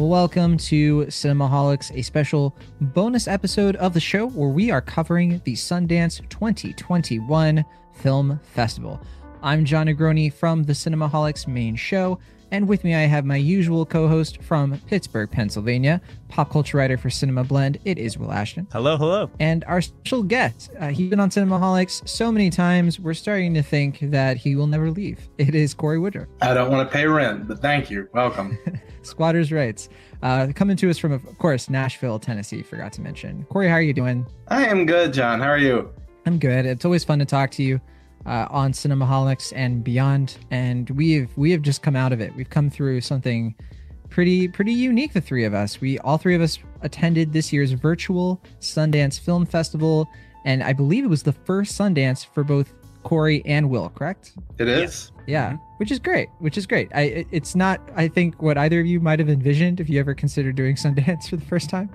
Welcome to Cinemaholics, a special bonus episode of the show where we are covering the Sundance 2021 Film Festival. I'm John Negroni from the Cinemaholics main show, and with me I have my usual co-host from Pittsburgh, Pennsylvania, pop culture writer for Cinema Blend. It is Will Ashton. Hello, hello. And our special guest, uh, he's been on Cinemaholics so many times, we're starting to think that he will never leave. It is Corey Woodruff. I don't want to pay rent, but thank you. Welcome. Squatters' rights. Uh, coming to us from, of course, Nashville, Tennessee. Forgot to mention. Corey, how are you doing? I am good, John. How are you? I'm good. It's always fun to talk to you uh, on Cinemaholics and beyond. And we've we have just come out of it. We've come through something pretty pretty unique. The three of us. We all three of us attended this year's virtual Sundance Film Festival, and I believe it was the first Sundance for both Corey and Will. Correct? It is. Yeah, which is great. Which is great. I it's not. I think what either of you might have envisioned if you ever considered doing Sundance for the first time.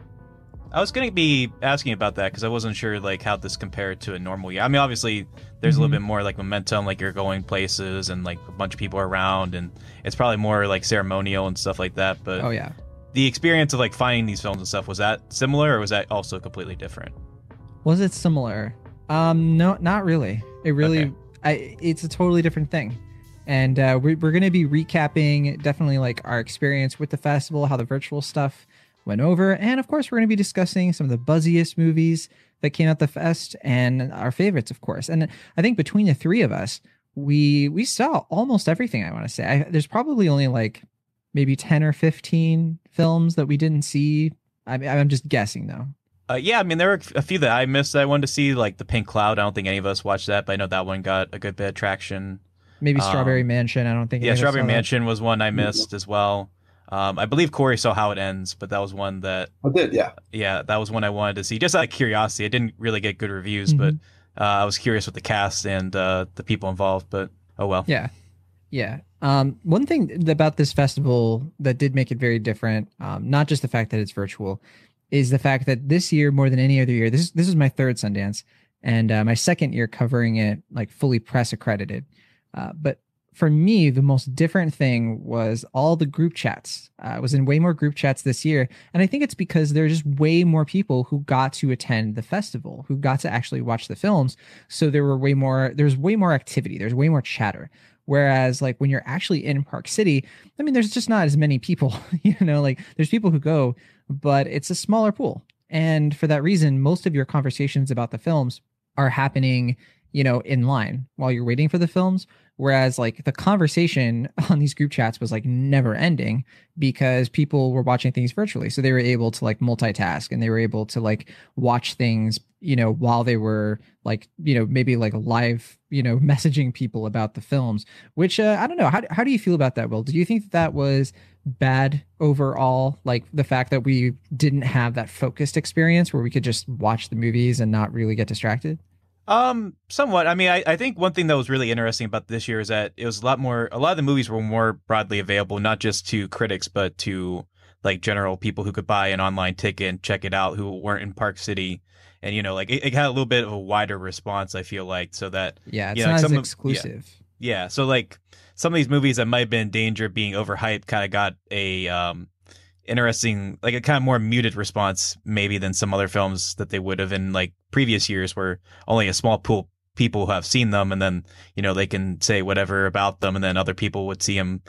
I was going to be asking about that because I wasn't sure like how this compared to a normal year. I mean, obviously there's a little Mhm. bit more like momentum, like you're going places and like a bunch of people are around, and it's probably more like ceremonial and stuff like that. But Oh yeah. the experience of like finding these films and stuff was that similar or was that also completely different? Was it similar? Um, no, not really. It really, Okay. I, it's a totally different thing. And uh, we're, we're going to be recapping definitely like our experience with the festival, how the virtual stuff went over. And of course, we're going to be discussing some of the buzziest movies that came out the fest and our favorites, of course. And I think between the three of us, we we saw almost everything. I want to say I, there's probably only like maybe 10 or 15 films that we didn't see. I mean, I'm just guessing though. Uh, yeah, I mean there were a few that I missed that I wanted to see, like the Pink Cloud. I don't think any of us watched that, but I know that one got a good bit of traction. Maybe Um, Strawberry Mansion. I don't think. Yeah, Strawberry saw that. Mansion was one I missed as well. Um, I believe Corey saw How It Ends, but that was one that I did, yeah. yeah, that was one I wanted to see just out of curiosity. I didn't really get good reviews, but Mm-hmm. uh, I was curious with the cast and uh, the people involved. But oh well. Yeah, yeah. Um, one thing about this festival that did make it very different, um, not just the fact that it's virtual, is the fact that this year more than any other year, this is this is my third Sundance and uh, my second year covering it like fully press accredited. Uh, but for me, the most different thing was all the group chats. Uh, I was in way more group chats this year, and I think it's because there's just way more people who got to attend the festival, who got to actually watch the films. So there were way more. There's way more activity. There's way more chatter. Whereas, like when you're actually in Park City, I mean, there's just not as many people. you know, like there's people who go, but it's a smaller pool. And for that reason, most of your conversations about the films are happening, you know, in line while you're waiting for the films. Whereas, like the conversation on these group chats was like never ending because people were watching things virtually. So they were able to like multitask and they were able to like watch things, you know, while they were like, you know, maybe like live, you know, messaging people about the films, which uh, I don't know. How, how do you feel about that, Will? Do you think that, that was bad overall? Like the fact that we didn't have that focused experience where we could just watch the movies and not really get distracted? Um, somewhat. I mean, I, I think one thing that was really interesting about this year is that it was a lot more. A lot of the movies were more broadly available, not just to critics, but to like general people who could buy an online ticket and check it out who weren't in Park City. And you know, like it, it had a little bit of a wider response. I feel like so that Yeah, it's Yeah, not like as some of- yeah. exclusive. Yeah, so like some of these movies that might have been in danger of being overhyped kind of got a um interesting like a kind of more muted response maybe than some other films that they would have in like previous years where only a small pool people have seen them and then you know they can say whatever about them and then other people would see them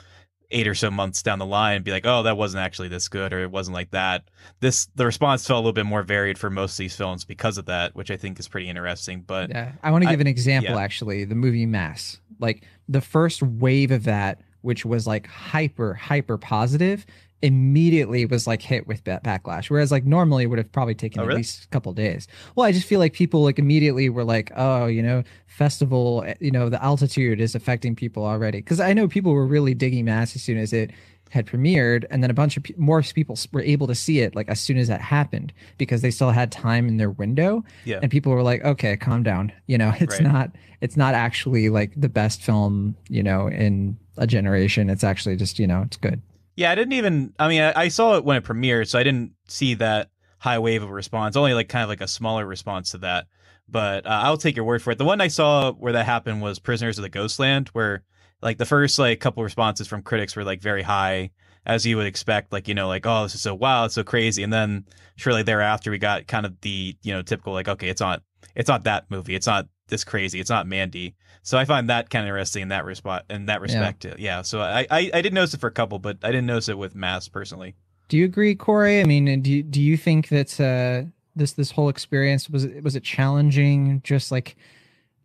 eight or so months down the line and be like oh that wasn't actually this good or it wasn't like that this the response felt a little bit more varied for most of these films because of that which i think is pretty interesting but Yeah, I want to give an example. yeah. Actually, the movie Mass, like the first wave of that, which was like hyper hyper positive, immediately was like hit with backlash. Whereas like normally it would have probably taken Oh, at least a couple days. Well, I just feel like people like immediately were like, oh, you know, festival, eh, you know, the altitude is affecting people already. Because I know people were really digging Mass as soon as it had premiered and then a bunch of pe- more people were able to see it like as soon as that happened because they still had time in their window yeah and people were like okay calm down you know it's Right. not it's not actually like the best film you know in a generation it's actually just you know it's good Yeah, I didn't even. I mean, I, I saw it when it premiered, so I didn't see that high wave of response. Only like kind of like a smaller response to that. But uh, I'll take your word for it. The one I saw where that happened was Prisoners of the Ghostland, where like the first like couple responses from critics were like very high, as you would expect, like you know, like oh, this is so wow, it's so crazy, and then shortly thereafter we got kind of the you know typical like okay, it's not it's not that movie, it's not this crazy, it's not Mandy. So I find that kind of interesting in that respect. In that respect, yeah. yeah. So I, I I did notice it for a couple, but I didn't notice it with Mass personally. Do you agree, Corey? I mean, do you, do you think that uh, this this whole experience was was it challenging? Just like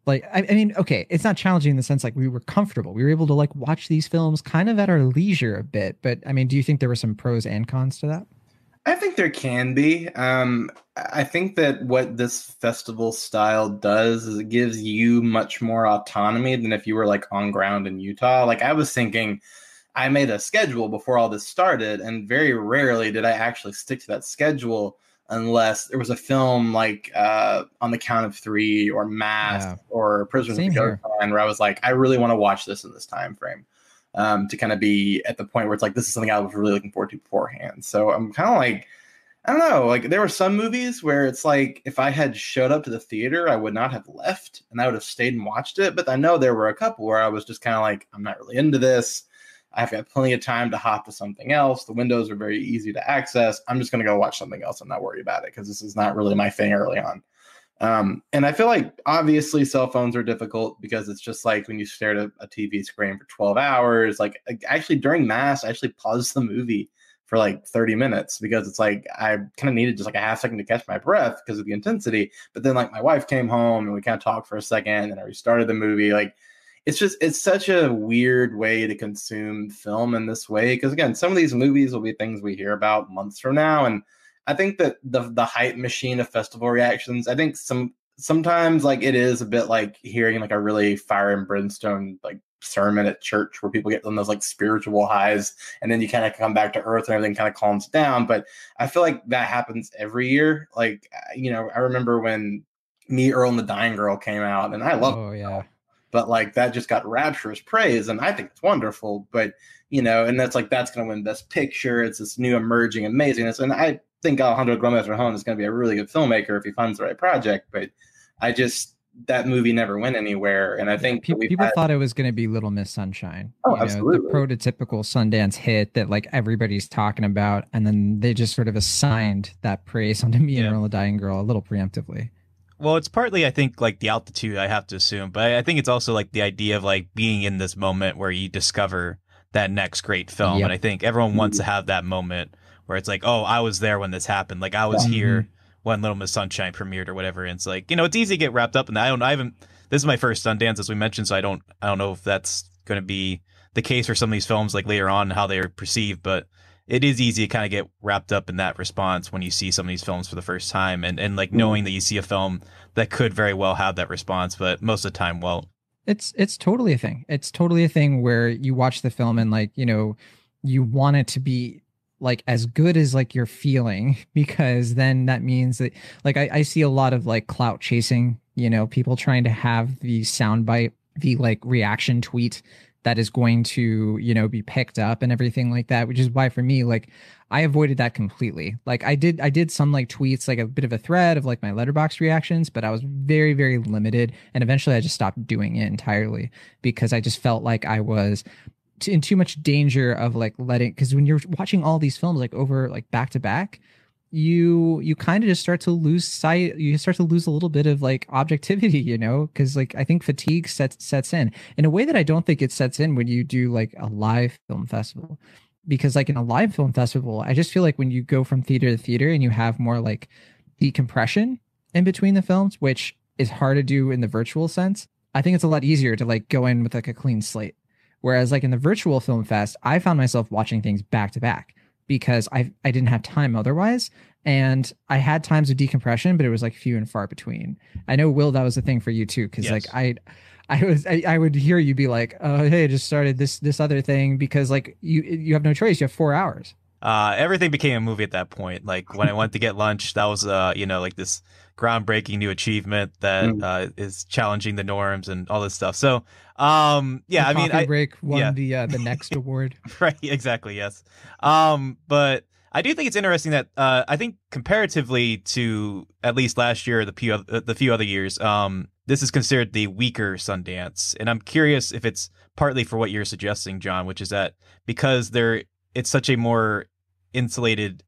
like I, I, mean okay it's not challenging in the sense like we were comfortable we were able to like watch these films kind of at our leisure a bit but i mean do you think there were some pros and cons to that i think there can be um i think that what this festival style does is it gives you much more autonomy than if you were like on ground in utah like i was thinking i made a schedule before all this started and very rarely did i actually stick to that schedule unless there was a film like uh, On the Count of Three or Mass yeah. or Prisoners Same of the Ghost where I was like, I really want to watch this in this time frame. Um, to kind of be at the point where it's like this is something I was really looking forward to beforehand. So I'm kind of like, I don't know, like there were some movies where it's like if I had showed up to the theater, I would not have left and I would have stayed and watched it. But I know there were a couple where I was just kind of like, I'm not really into this. I've got plenty of time to hop to something else. The windows are very easy to access. I'm just going to go watch something else and not worry about it because this is not really my thing early on. Um, and I feel like obviously cell phones are difficult because it's just like when you stare at a TV screen for 12 hours. Like actually during mass, I actually paused the movie for like 30 minutes because it's like I kind of needed just like a half second to catch my breath because of the intensity. But then like my wife came home and we kind of talked for a second and I restarted the movie. Like it's just it's such a weird way to consume film in this way because again some of these movies will be things we hear about months from now and i think that the the hype machine of festival reactions i think some sometimes like it is a bit like hearing like a really fire and brimstone like sermon at church where people get on those like spiritual highs and then you kind of come back to earth and everything kind of calms down. But i feel like that happens every year. Like you know i remember when me earl and the dying girl came out and i love oh yeah. But like that just got rapturous praise and i think it's wonderful but you know and that's like that's going to win best picture it's this new emerging amazingness and i think alejandro gomez rejon is going to be a really good filmmaker if he finds the right project but i just that movie never went anywhere and i think people, people had... thought it was going to be little miss sunshine oh, you absolutely. the prototypical sundance hit that like everybody's talking about and then they just sort of assigned that praise onto me yeah. and Earl Dying Girl a little preemptively well, it's partly I think like the altitude I have to assume, but I think it's also like the idea of like being in this moment where you discover that next great film, yep. and I think everyone wants to mm-hmm. have that moment where it's like, oh, I was there when this happened, like I was mm-hmm. here when Little Miss Sunshine premiered or whatever. And it's like you know it's easy to get wrapped up in that. I don't, I haven't. This is my first Sundance, as we mentioned, so I don't, I don't know if that's going to be the case for some of these films like later on how they are perceived, but it is easy to kind of get wrapped up in that response when you see some of these films for the first time and, and like mm-hmm. knowing that you see a film that could very well have that response, but most of the time won't. It's it's totally a thing. It's totally a thing where you watch the film and like, you know, you want it to be like as good as like you're feeling because then that means that like I, I see a lot of like clout chasing, you know, people trying to have the soundbite, the like reaction tweet that is going to you know be picked up and everything like that which is why for me like i avoided that completely. Like i did i did some like tweets like a bit of a thread of like my Letterboxd reactions but i was very very limited and eventually i just stopped doing it entirely because i just felt like i was in too much danger of like letting because when you're watching all these films like over like back to back you you kind of just start to lose sight you start to lose a little bit of like objectivity you know? Because like i think fatigue sets sets in. In a way that i don't think it sets in when you do like a live film festival. Because like in a live film festival i just feel like when you go from theater to theater and you have more like decompression in between the films which is hard to do in the virtual sense i think it's a lot easier to like go in with like a clean slate whereas like in the virtual film fest i found myself watching things back to back because I I didn't have time otherwise. And I had times of decompression, but it was like few and far between. I know Will, that was a thing for you too, because yes. like I I was I, I, would hear you be like, oh hey, I just started this this other thing because like you you have no choice. You have four hours. Uh, everything became a movie at that point. Like when I went to get lunch, that was uh, you know, like this groundbreaking new achievement that mm. uh, is challenging the norms and all this stuff. So, um, yeah, the I mean, I, break won yeah. the uh, the next award. right, exactly, yes. Um, but I do think it's interesting that uh, I think comparatively to at least last year, the few the few other years, um, this is considered the weaker Sundance, and I'm curious if it's partly for what you're suggesting, John, which is that because there it's such a more insulated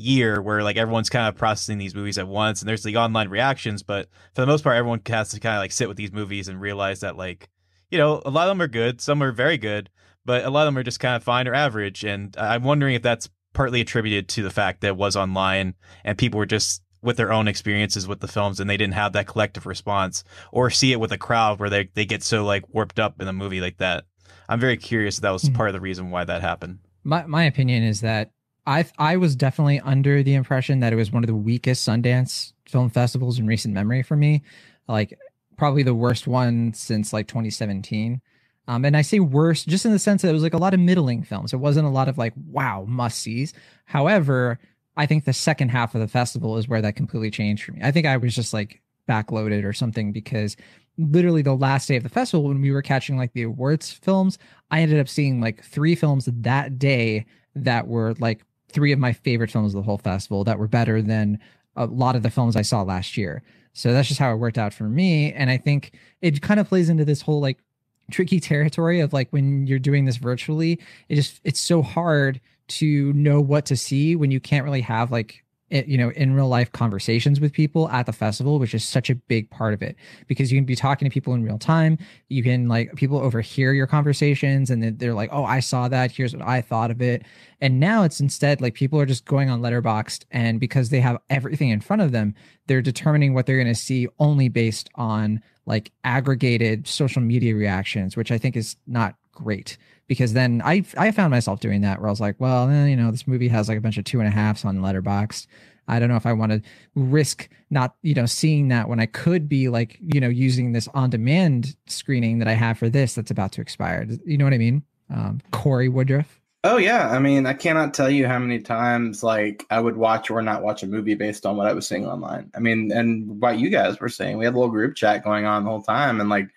year where like everyone's kind of processing these movies at once and there's the online reactions but for the most part everyone has to kind of like sit with these movies and realize that like you know a lot of them are good some are very good but a lot of them are just kind of fine or average and i'm wondering if that's partly attributed to the fact that it was online and people were just with their own experiences with the films and they didn't have that collective response or see it with a crowd where they, they get so like warped up in a movie like that. I'm very curious if that was mm-hmm. part of the reason why that happened. My my opinion is that I I was definitely under the impression that it was one of the weakest Sundance film festivals in recent memory for me. Like probably the worst one since like 2017. Um, and I say worst just in the sense that it was like a lot of middling films. It wasn't a lot of like wow must sees. However, I think the second half of the festival is where that completely changed for me. I think I was just like backloaded or something because literally the last day of the festival when we were catching like the awards films, I ended up seeing like three films that day that were like three of my favorite films of the whole festival that were better than a lot of the films I saw last year. So that's just how it worked out for me. And I think it kind of plays into this whole like tricky territory of like when you're doing this virtually, it just it's so hard to know what to see when you can't really have like you know in real life conversations with people at the festival which is such a big part of it. Because you can be talking to people in real time. You can like people overhear your conversations and they're like oh i saw that. Here's what i thought of it. And now it's instead like people are just going on letterboxd and because they have everything in front of them they're determining what they're going to see only based on like aggregated social media reactions which i think is not great because then I I found myself doing that where I was like, well, eh, you know, this movie has like a bunch of two and a halfs on Letterboxd. I don't know if I want to risk not, you know, seeing that when I could be like, you know, using this on demand screening that I have for this that's about to expire. You know what I mean? Um, Corey Woodruff. Oh yeah, I mean, I cannot tell you how many times like I would watch or not watch a movie based on what I was seeing online. I mean, and what you guys were saying, we had a little group chat going on the whole time, and like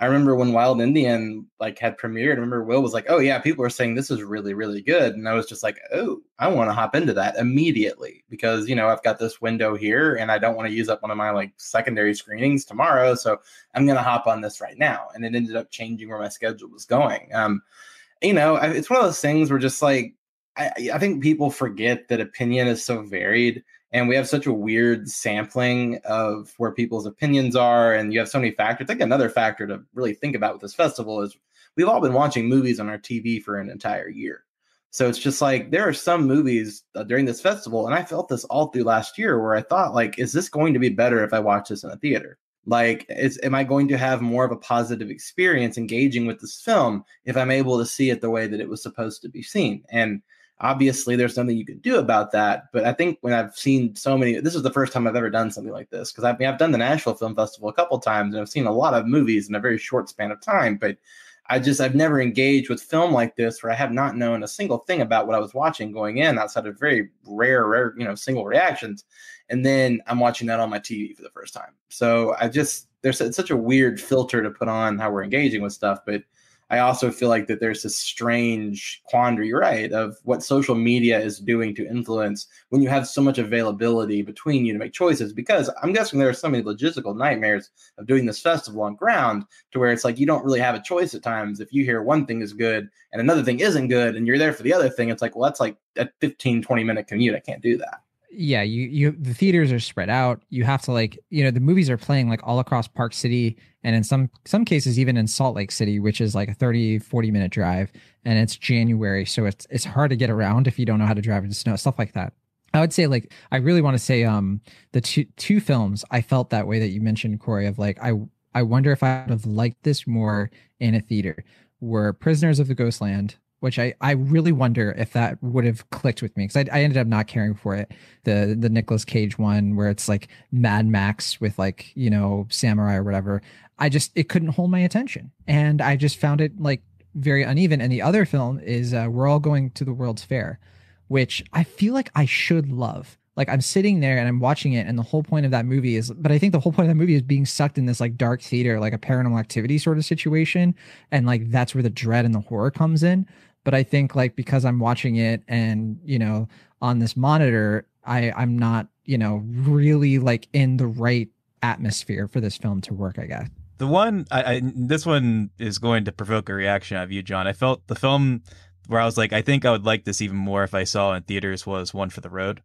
I remember when Wild Indian like had premiered. I remember Will was like, "Oh yeah, people are saying this is really really good," and I was just like, "Oh, I want to hop into that immediately because you know I've got this window here, and I don't want to use up one of my like secondary screenings tomorrow, so I'm gonna hop on this right now." And it ended up changing where my schedule was going. Um, you know, it's one of those things where just like I, I think people forget that opinion is so varied and we have such a weird sampling of where people's opinions are and you have so many factors. I think another factor to really think about with this festival is we've all been watching movies on our tv for an entire year. So it's just like there are some movies uh, during this festival and i felt this all through last year where i thought like is this going to be better if i watch this in a theater? Like is am i going to have more of a positive experience engaging with this film if i'm able to see it the way that it was supposed to be seen? And obviously there's nothing you can do about that but i think when i've seen so many this is the first time i've ever done something like this because I mean, i've done the nashville film festival a couple times and i've seen a lot of movies in a very short span of time but i just i've never engaged with film like this where i have not known a single thing about what i was watching going in outside of very rare rare you know single reactions and then i'm watching that on my tv for the first time. So i just there's it's such a weird filter to put on how we're engaging with stuff but I also feel like that there's this strange quandary, right, of what social media is doing to influence when you have so much availability between you to make choices. Because I'm guessing there are so many logistical nightmares of doing this festival on ground to where it's like you don't really have a choice at times. If you hear one thing is good and another thing isn't good and you're there for the other thing, it's like, well, that's like a 15, 20 minute commute. I can't do that yeah you you the theaters are spread out. You have to like you know the movies are playing like all across park city and in some some cases even in salt lake city which is like a 30 40 minute drive and it's january so it's it's hard to get around if you don't know how to drive in the snow stuff like that. I would say like i really want to say um the two two films i felt that way that you mentioned corey of like i i wonder if i would have liked this more in a theater were prisoners of the ghostland which I, I really wonder if that would have clicked with me because I, I ended up not caring for it. The the Nicolas Cage one where it's like Mad Max with like you know samurai or whatever. I just it couldn't hold my attention, and I just found it like very uneven. And the other film is uh, We're All Going to the World's Fair, which I feel like I should love like I'm sitting there and I'm watching it, and the whole point of that movie is, but I think the whole point of that movie is being sucked in this like dark theater, like a paranormal activity sort of situation, and like that's where the dread and the horror comes in. But I think like because I'm watching it and you know on this monitor, I I'm not you know really like in the right atmosphere for this film to work. I guess the one I, I this one is going to provoke a reaction out of you, John. I felt the film where I was like, I think I would like this even more if I saw it in theaters was One for the Road.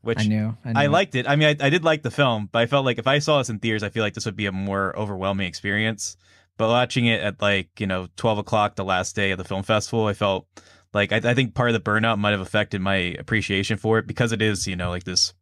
Which I knew. I, knew. I liked it. I mean, I, I did like the film, but I felt like if I saw this in theaters, I feel like this would be a more overwhelming experience. But watching it at like you know twelve o'clock the last day of the film festival, I felt like I, I think part of the burnout might have affected my appreciation for it because it is you know like this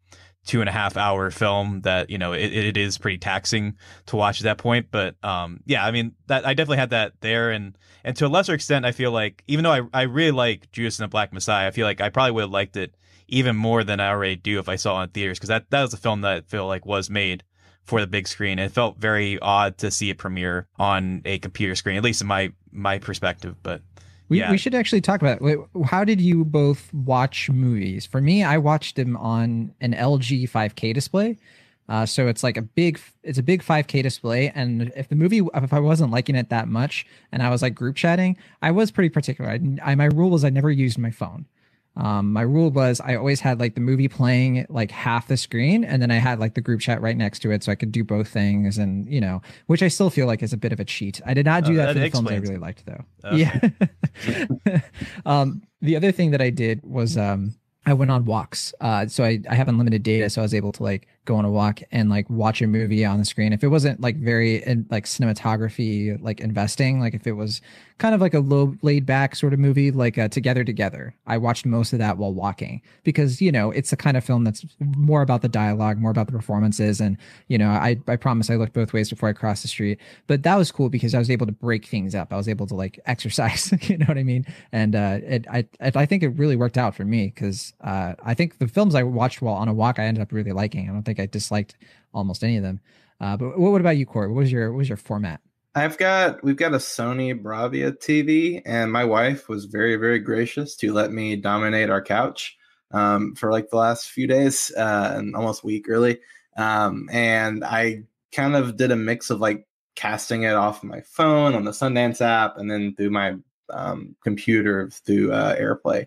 two and a half hour film that you know it, it is pretty taxing to watch at that point. But um yeah i mean that i definitely had that there. And and to a lesser extent i feel like even though i, I really like judas and the black messiah i feel like i probably would have liked it even more than i already do if i saw it in theaters because that that was a film that I feel like was made for the big screen it felt very odd to see it premiere on a computer screen at least in my my perspective but we, yeah. we should actually talk about it. how did you both watch movies? For me, I watched them on an LG 5K display. Uh, so it's like a big, it's a big 5K display. And if the movie, if I wasn't liking it that much, and I was like group chatting, I was pretty particular. I, I my rule was I never used my phone. Um, my rule was I always had like the movie playing like half the screen, and then I had like the group chat right next to it, so I could do both things, and you know, which I still feel like is a bit of a cheat. I did not do uh, that for the films I really liked, though. Yeah. um, the other thing that I did was um, I went on walks. Uh, so I, I have unlimited data, so I was able to like go on a walk and like watch a movie on the screen. If it wasn't like very in, like cinematography, like investing, like if it was kind of like a low laid back sort of movie, like uh, Together Together, I watched most of that while walking because you know it's the kind of film that's more about the dialogue, more about the performances, and you know I I promise I looked both ways before I crossed the street. But that was cool because I was able to break things up. I was able to like exercise, you know what I mean? And uh, it I I think it really worked out for me because uh, I think the films I watched while on a walk I ended up really liking. I don't think I disliked almost any of them. Uh, but what, what about you, Corey? What was your what was your format? I've got we've got a Sony Bravia TV, and my wife was very very gracious to let me dominate our couch um, for like the last few days uh, and almost week really. Um, and I kind of did a mix of like casting it off my phone on the Sundance app, and then through my um, computer through uh, AirPlay.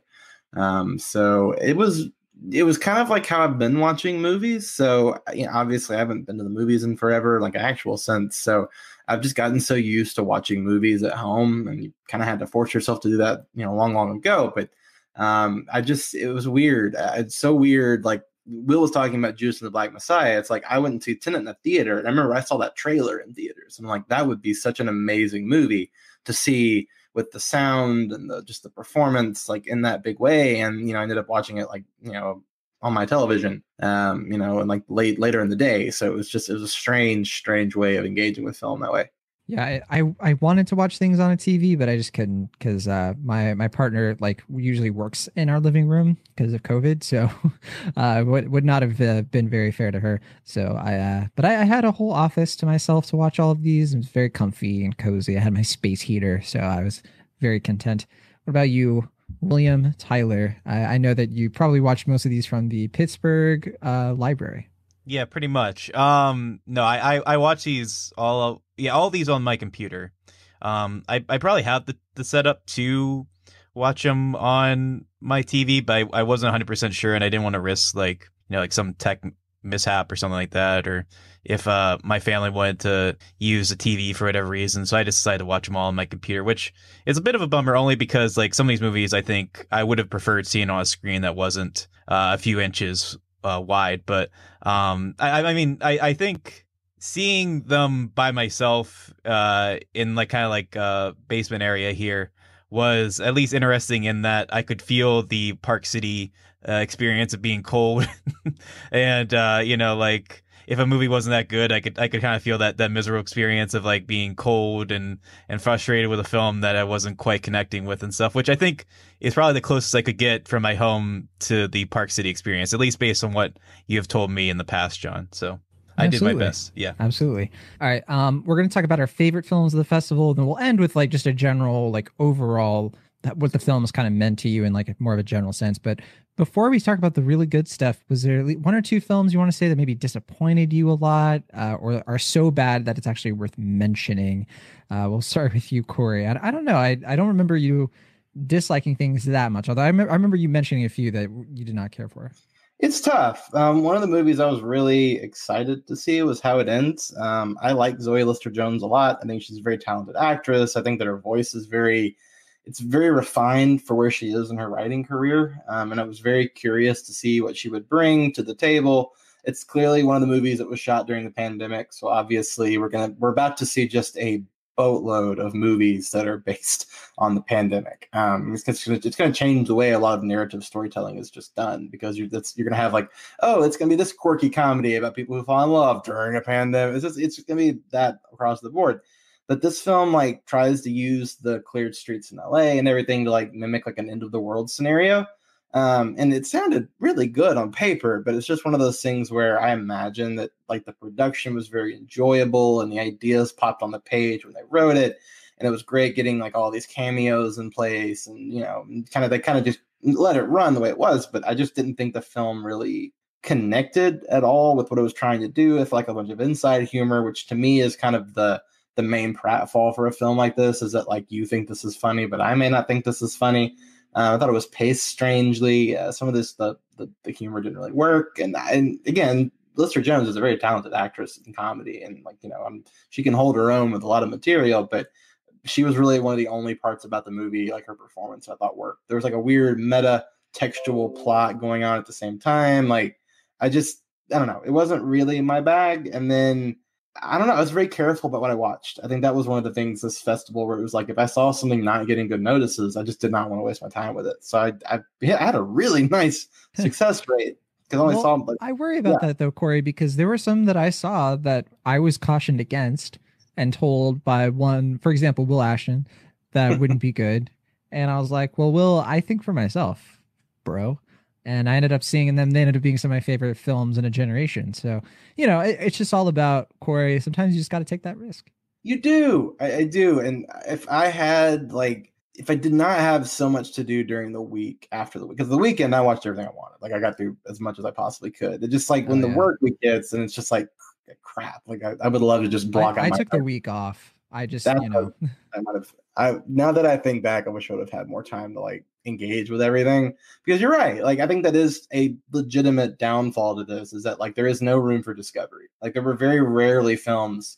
Um, so it was it was kind of like how I've been watching movies. So you know, obviously I haven't been to the movies in forever, like actual sense. So I've just gotten so used to watching movies at home, and you kind of had to force yourself to do that, you know, long, long ago. But um, I just it was weird. Uh, it's so weird. Like Will was talking about Judas and the Black Messiah. It's like I went to Tenet in the theater, and I remember I saw that trailer in theaters. I'm like, that would be such an amazing movie to see with the sound and the just the performance like in that big way. And you know, I ended up watching it like you know on my television, um, you know, and like late later in the day. So it was just it was a strange, strange way of engaging with film that way. Yeah, I, I, I wanted to watch things on a TV, but I just couldn't because uh, my my partner like usually works in our living room because of COVID, so uh, would would not have uh, been very fair to her. So I, uh, but I, I, had a whole office to myself to watch all of these. It was very comfy and cozy. I had my space heater, so I was very content. What about you, William Tyler? I, I know that you probably watched most of these from the Pittsburgh uh, library. Yeah, pretty much. Um, no, I, I, I watch these all, yeah, all these on my computer. Um, I, I probably have the, the setup to watch them on my TV, but I, I wasn't 100% sure and I didn't want to risk like, you know, like some tech mishap or something like that, or if uh, my family wanted to use a TV for whatever reason. So I just decided to watch them all on my computer, which is a bit of a bummer only because like some of these movies, I think I would have preferred seeing on a screen that wasn't uh, a few inches uh, wide. But um, I, I mean, I, I think seeing them by myself uh, in like kind of like a basement area here was at least interesting in that I could feel the Park City uh, experience of being cold and uh, you know like if a movie wasn't that good, I could I could kind of feel that that miserable experience of like being cold and and frustrated with a film that I wasn't quite connecting with and stuff, which I think is probably the closest I could get from my home to the Park City experience, at least based on what you have told me in the past, John. So I Absolutely. did my best. Yeah. Absolutely. All right. Um, we're gonna talk about our favorite films of the festival, and then we'll end with like just a general, like overall that what the film is kind of meant to you in like more of a general sense. But before we talk about the really good stuff, was there one or two films you want to say that maybe disappointed you a lot, uh, or are so bad that it's actually worth mentioning? Uh, we'll start with you, Corey. I, I don't know. I I don't remember you disliking things that much. Although I, me- I remember you mentioning a few that you did not care for. It's tough. Um, one of the movies I was really excited to see was How It Ends. Um, I like Zoe Lister Jones a lot. I think she's a very talented actress. I think that her voice is very it's very refined for where she is in her writing career. Um, and I was very curious to see what she would bring to the table. It's clearly one of the movies that was shot during the pandemic, so obviously we're gonna we're about to see just a boatload of movies that are based on the pandemic. Um, it's, it's, it's going to change the way a lot of narrative storytelling is just done because you're you're going to have like, oh, it's going to be this quirky comedy about people who fall in love during a pandemic. It's just, it's going to be that across the board. But this film like tries to use the cleared streets in LA and everything to like mimic like an end of the world scenario. Um, and it sounded really good on paper, but it's just one of those things where I imagine that like the production was very enjoyable and the ideas popped on the page when they wrote it. And it was great getting like all these cameos in place and, you know, kind of, they kind of just let it run the way it was. But I just didn't think the film really connected at all with what it was trying to do with like a bunch of inside humor, which to me is kind of the, the main pratfall for a film like this is that like you think this is funny, but I may not think this is funny. Uh, I thought it was paced strangely. Uh, some of this, the, the, the humor didn't really work. And and again, Lister Jones is a very talented actress in comedy, and like you know, I'm, she can hold her own with a lot of material. But she was really one of the only parts about the movie, like her performance, I thought worked. There was like a weird meta textual plot going on at the same time. Like I just, I don't know, it wasn't really my bag. And then I don't know. I was very careful about what I watched. I think that was one of the things this festival where it was like if I saw something not getting good notices, I just did not want to waste my time with it. So I I, I had a really nice success rate because I only Well, saw like I worry about that though, Corey, because there were some that I saw that I was cautioned against and told by one, for example, Will Ashton, that wouldn't be good. And I was like, well, Will, I think for myself, bro. And I ended up seeing them. They ended up being some of my favorite films in a generation. So, you know, it, it's just all about Corey. Sometimes you just got to take that risk. You do. I, I do. And if I had like if I did not have so much to do during the week after the week, because the weekend I watched everything I wanted. Like I got through as much as I possibly could. It just like when Oh, the work week gets and it's just like crap. Like I, I would love to just block I, out I took the week off. I just, you know, I might have. I now that I think back, I wish I would have had more time to like engage with everything. Because you're right. Like I think that is a legitimate downfall to this is that like there is no room for discovery. Like there were very rarely films,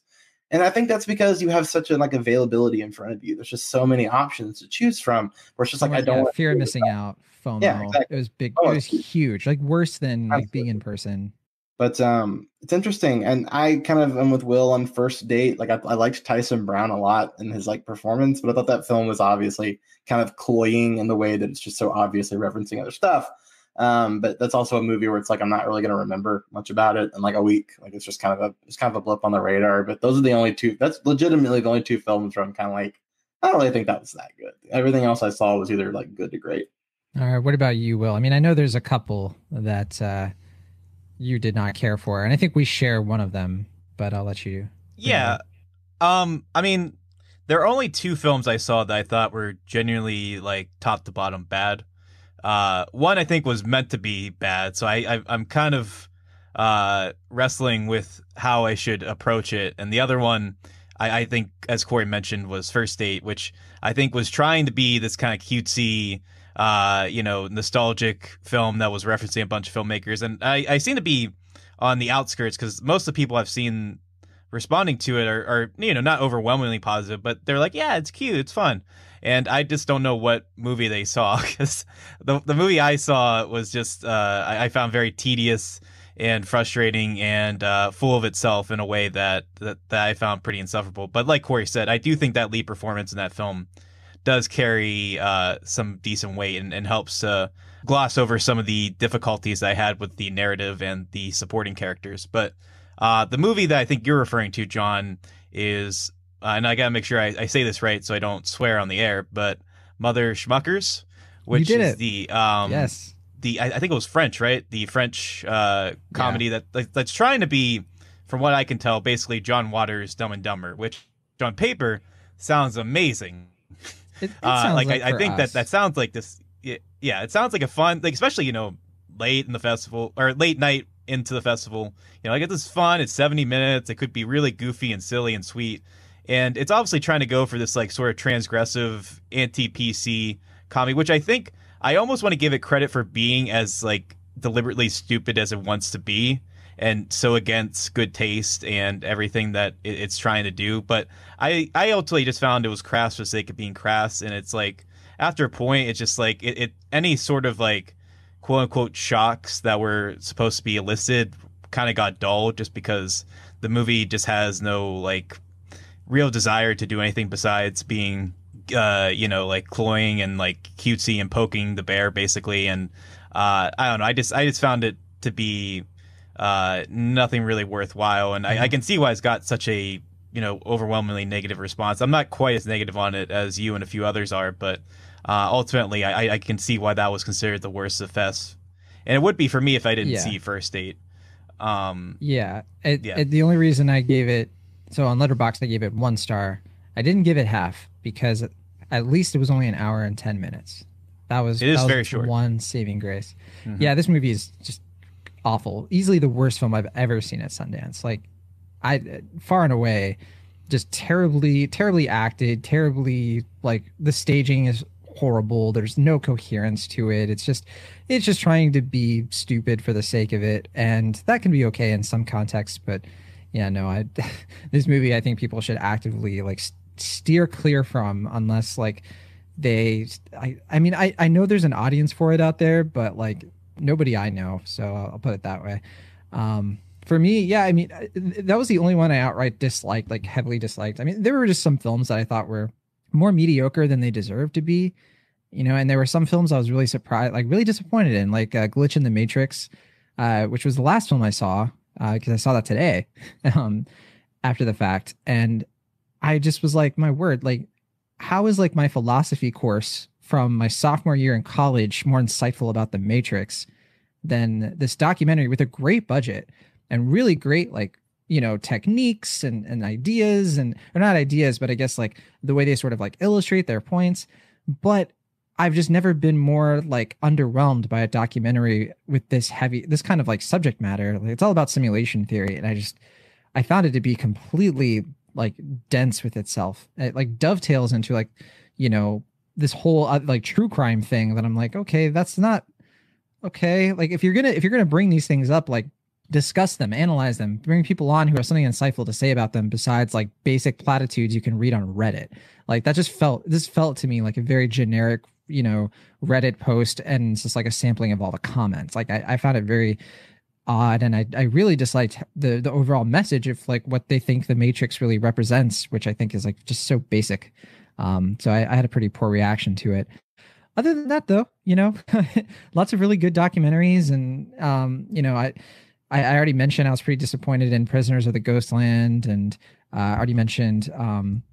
and I think that's because you have such a like availability in front of you. There's just so many options to choose from. Where it's just like I don't yeah, fear of missing out. FOMO. Yeah, exactly. It was big. Oh, it was huge. Like worse than like being in person. But um, it's interesting, and I kind of am with Will on first date. Like I, I liked Tyson Brown a lot in his like performance, but I thought that film was obviously kind of cloying in the way that it's just so obviously referencing other stuff. Um, but that's also a movie where it's like I'm not really going to remember much about it in like a week. Like it's just kind of a it's kind of a blip on the radar. But those are the only two. That's legitimately the only two films where I'm kind of like I don't really think that was that good. Everything else I saw was either like good to great. All right. What about you, Will? I mean, I know there's a couple that uh, you did not care for, and I think we share one of them. But I'll let you. Yeah. Um, I mean, there are only two films I saw that I thought were genuinely like top to bottom bad. Uh, one I think was meant to be bad, so I, I I'm kind of uh wrestling with how I should approach it, and the other one I, I think, as Corey mentioned, was First Date, which I think was trying to be this kind of cutesy, uh, you know, nostalgic film that was referencing a bunch of filmmakers, and I I seem to be on the outskirts because most of the people I've seen responding to it are, are you know not overwhelmingly positive, but they're like, yeah, it's cute, it's fun, and I just don't know what movie they saw because the the movie I saw was just uh, I, I found very tedious and frustrating and uh, full of itself in a way that, that that I found pretty insufferable. But like Corey said, I do think that lead performance in that film does carry uh, some decent weight and, and helps uh, gloss over some of the difficulties I had with the narrative and the supporting characters. But uh, the movie that I think you're referring to, John, is, uh, and I gotta make sure I, I say this right so I don't swear on the air, but Mother Schmuckers, which is it. the um, yes. the I, I think it was French, right? The French uh, comedy that like, that's trying to be, from what I can tell, basically John Waters' Dumb and Dumber, which on paper sounds amazing. It, it Uh, like, like, I, I think us. that that sounds like this. Yeah, it sounds like a fun, like especially you know late in the festival or late night into the festival. You know, I like it's fun. It's seventy minutes. It could be really goofy and silly and sweet, and it's obviously trying to go for this like sort of transgressive anti PC comedy, which I think I almost want to give it credit for being as like deliberately stupid as it wants to be and so against good taste and everything that it, it's trying to do. But i i ultimately just found it was crass for the sake of being crass. And it's like after a point, it's just like it, it any sort of like quote unquote shocks that were supposed to be elicited kind of got dull just because the movie just has no like real desire to do anything besides being uh you know like cloying and like cutesy and poking the bear basically. And uh i don't know i just i just found it to be uh nothing really worthwhile and I, I can see why it's got such a you know overwhelmingly negative response i'm not quite as negative on it as you and a few others are but uh ultimately i i can see why that was considered the worst of fest and it would be for me if i didn't Yeah. see first date um Yeah. It, Yeah. it- the only reason I gave it so on Letterboxd I gave it one star. I didn't give it half because at least it was only an hour and ten minutes. That was It is very short. One saving grace. Mhm. Yeah, this movie is just awful. Easily the worst film I've ever seen at Sundance. Like, I far and away, just terribly, terribly acted. Terribly like the staging is horrible. There's no coherence to it. It's just, it's just trying to be stupid for the sake of it, and that can be okay in some contexts. But yeah, no, I this movie I think people should actively like steer clear from unless like they I I mean I I know there's an audience for it out there, but like nobody I know, so I'll, put it that way. Um for me, yeah, I mean that was the only one I outright disliked, like heavily disliked. I mean, there were just some films that I thought were more mediocre than they deserved to be, you know, and there were some films I was really surprised, like really disappointed in, like uh, Glitch in the Matrix, uh, which was the last film I saw uh, because I saw that today, um, after the fact, and I just was like, my word, like, how is like my philosophy course from my sophomore year in college more insightful about the Matrix than this documentary with a great budget and really great like you know techniques and and ideas and or not ideas but i guess like the way they sort of like illustrate their points. But i've just never been more like underwhelmed by a documentary with this heavy this kind of like subject matter. Like it's all about simulation theory and i just i found it to be completely like dense with itself. It like dovetails into like you know this whole uh, like true crime thing that i'm like okay that's not okay. Like if you're gonna if you're gonna bring these things up like discuss them analyze them bring people on who have something insightful to say about them besides like basic platitudes you can read on reddit. Like that just felt this felt to me like a very generic you know reddit post and just like a sampling of all the comments. Like i, I found it very odd and I, I really disliked the the overall message of like what they think the matrix really represents which i think is like just so basic um so i, I had a pretty poor reaction to it other than that though you know lots of really good documentaries and um you know i i, already mentioned i was pretty disappointed in prisoners of the ghostland and uh, i already mentioned um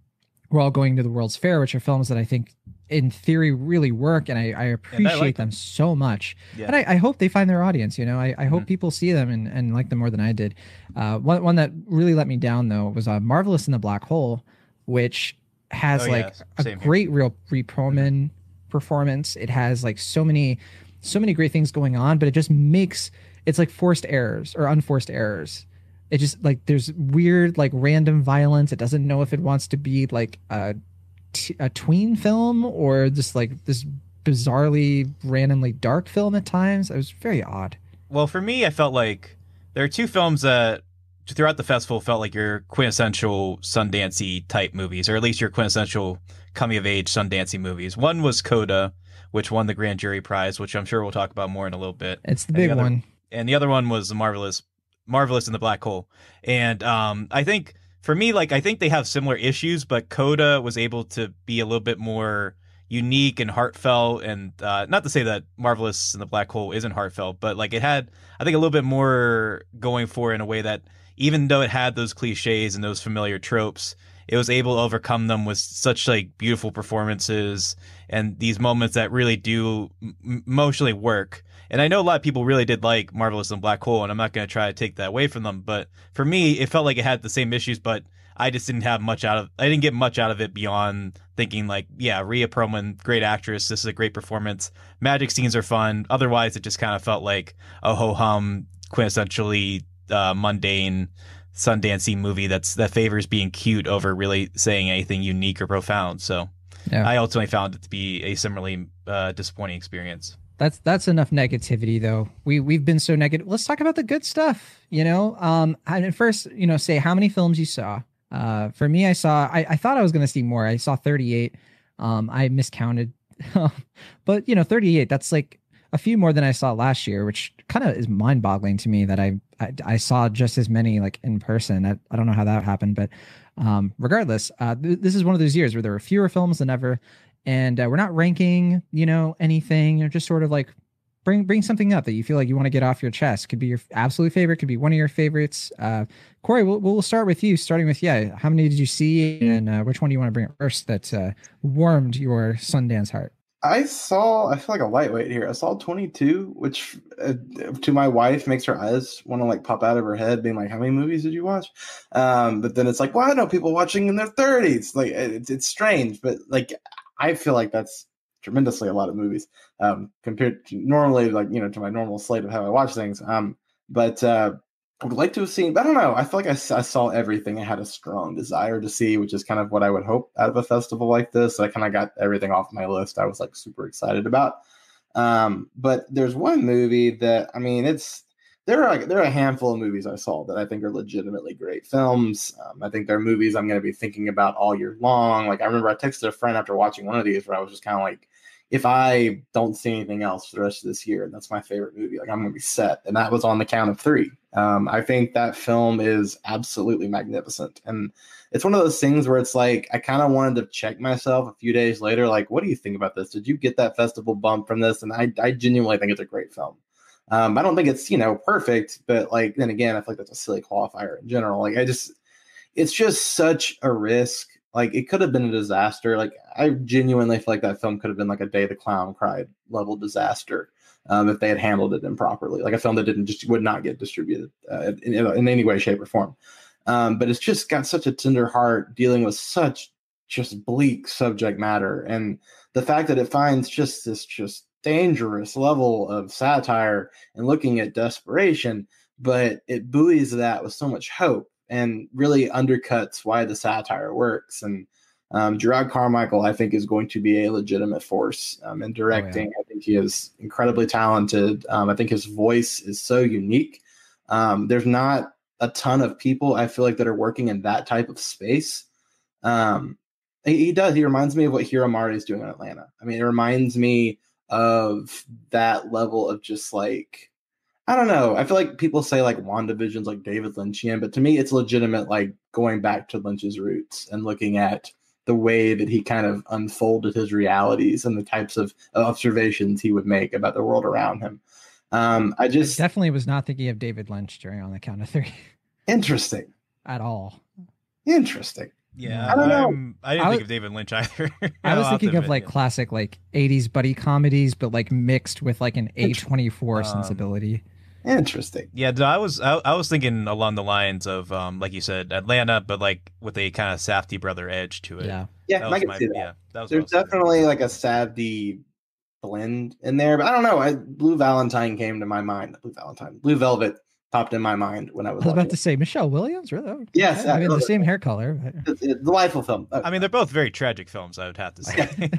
we're all going to the world's fair which are films that i think in theory really work and i, I appreciate like them so much Yeah. and I, I hope they find their audience you know i, I hope Mhm. people see them and, and like them more than i did uh, one, one that really let me down though was uh, marvelous in the black hole which has Oh, like a great real Rhea Perlman performance. It has like so many, so many great things going on, but it just makes it's like forced errors or unforced errors. It just like there's weird like random violence. It doesn't know if it wants to be like a t- a tween film or just like this bizarrely randomly dark film at times. It was very odd. Well, for me, I felt like there are two films that throughout the festival felt like your quintessential Sundancey type movies, or at least your quintessential coming of age Sundancey movies. One was Coda, which won the Grand Jury Prize, which I'm sure we'll talk about more in a little bit. It's the And the big other- one. and the other one was marvelous marvelous in the black hole and um i think for me like i think they have similar issues but coda was able to be a little bit more unique and heartfelt and uh not to say that marvelous in the black hole isn't heartfelt but like it had i think a little bit more going for it in a way that even though it had those cliches and those familiar tropes it was able to overcome them with such like beautiful performances and these moments that really do emotionally work and I know a lot of people really did like Marvelous and Black Hole, and I'm not going to try to take that away from them. But for me, it felt like it had the same issues, but I just didn't have much out of. I didn't get much out of it beyond thinking like, yeah, Rhea Perlman, great actress. This is a great performance. Magic scenes are fun. Otherwise, it just kind of felt like a ho hum, quintessentially uh, mundane. Sundancey movie that's that favors being cute over really saying anything unique or profound. So Yeah. I ultimately found it to be a similarly uh, disappointing experience. That's that's enough negativity though. We we've been so negative. Let's talk about the good stuff. You know, um, and first, you know, say how many films you saw. Uh, for me, I saw. I, I thought I was going to see more. I saw 38. Um, I miscounted but you know, 38. That's like a few more than I saw last year, which kind of is mind boggling to me that I, I, I saw just as many like in person. I, I don't know how that happened, but um, regardless, uh, th- this is one of those years where there were fewer films than ever, and uh, we're not ranking, you know, anything. You're just sort of like bring bring something up that you feel like you want to get off your chest. Could be your absolute favorite, could be one of your favorites. Uh, Corey, we'll, we'll start with you. Starting with yeah, how many did you see, and uh, which one do you want to bring up first that uh, warmed your Sundance heart? I saw, I feel like a lightweight here. I saw 22, which uh, to my wife makes her eyes want to like pop out of her head, being like, How many movies did you watch? Um, but then it's like, Well, I know people watching in their 30s. Like, it's, it's strange, but like, I feel like that's tremendously a lot of movies um, compared to normally, like, you know, to my normal slate of how I watch things. Um, but uh, would like to have seen, but I don't know. I feel like I, I, saw everything I had a strong desire to see, which is kind of what I would hope out of a festival like this. I kind of got everything off my list. I was like super excited about. Um, but there's one movie that I mean, it's there are there are a handful of movies I saw that I think are legitimately great films. Um, I think they're movies I'm going to be thinking about all year long. Like I remember I texted a friend after watching one of these where I was just kind of like, if I don't see anything else for the rest of this year, and that's my favorite movie, like I'm gonna be set. And that was on the count of three. Um, I think that film is absolutely magnificent. And it's one of those things where it's like I kind of wanted to check myself a few days later, like, what do you think about this? Did you get that festival bump from this? And I, I genuinely think it's a great film. Um, I don't think it's, you know, perfect, but like then again, I feel like that's a silly qualifier in general. Like I just it's just such a risk like it could have been a disaster. Like I genuinely feel like that film could have been like a Day the Clown Cried level disaster um, if they had handled it improperly. Like a film that didn't just would not get distributed uh, in, in, any way, shape, or form. Um, but it's just got such a tender heart dealing with such just bleak subject matter, and the fact that it finds just this just dangerous level of satire and looking at desperation, but it buoys that with so much hope and really undercuts why the satire works. And um, Jerrod Carmichael, I think, is going to be a legitimate force um, in directing. Oh, yeah. I think he is incredibly talented. Um, I think his voice is so unique. Um, there's not a ton of people I feel like that are working in that type of space. Um, he, he, does. He reminds me of what Hiro Murai is doing in Atlanta. I mean, it reminds me of that level of just like I don't know. I feel like people say like WandaVision's like David Lynchian, but to me, it's legitimate like going back to Lynch's roots and looking at the way that he kind of unfolded his realities and the types of observations he would make about the world around him. Um, I just I definitely was not thinking of David Lynch during on the count of three. Interesting. At all. Interesting. Yeah, I don't know. I'm, I did not think of David Lynch either. I was thinking of like yeah. classic like '80s buddy comedies, but like mixed with like an A24 um, sensibility. Interesting. Yeah, I was I, I, was thinking along the lines of um, like you said, Atlanta, but like with a kind of Safdie brother edge to it. Yeah, yeah, I can my, see that. Yeah, that There's definitely like a Safdie blend in there, but I don't know. I, Blue Valentine came to my mind. Blue Valentine, Blue Velvet popped in my mind when I was. I was about to say Michelle Williams, really? Yes, I mean the same hair color. It's, it's a delightful film. Okay. I mean, they're both very tragic films. I would have to say.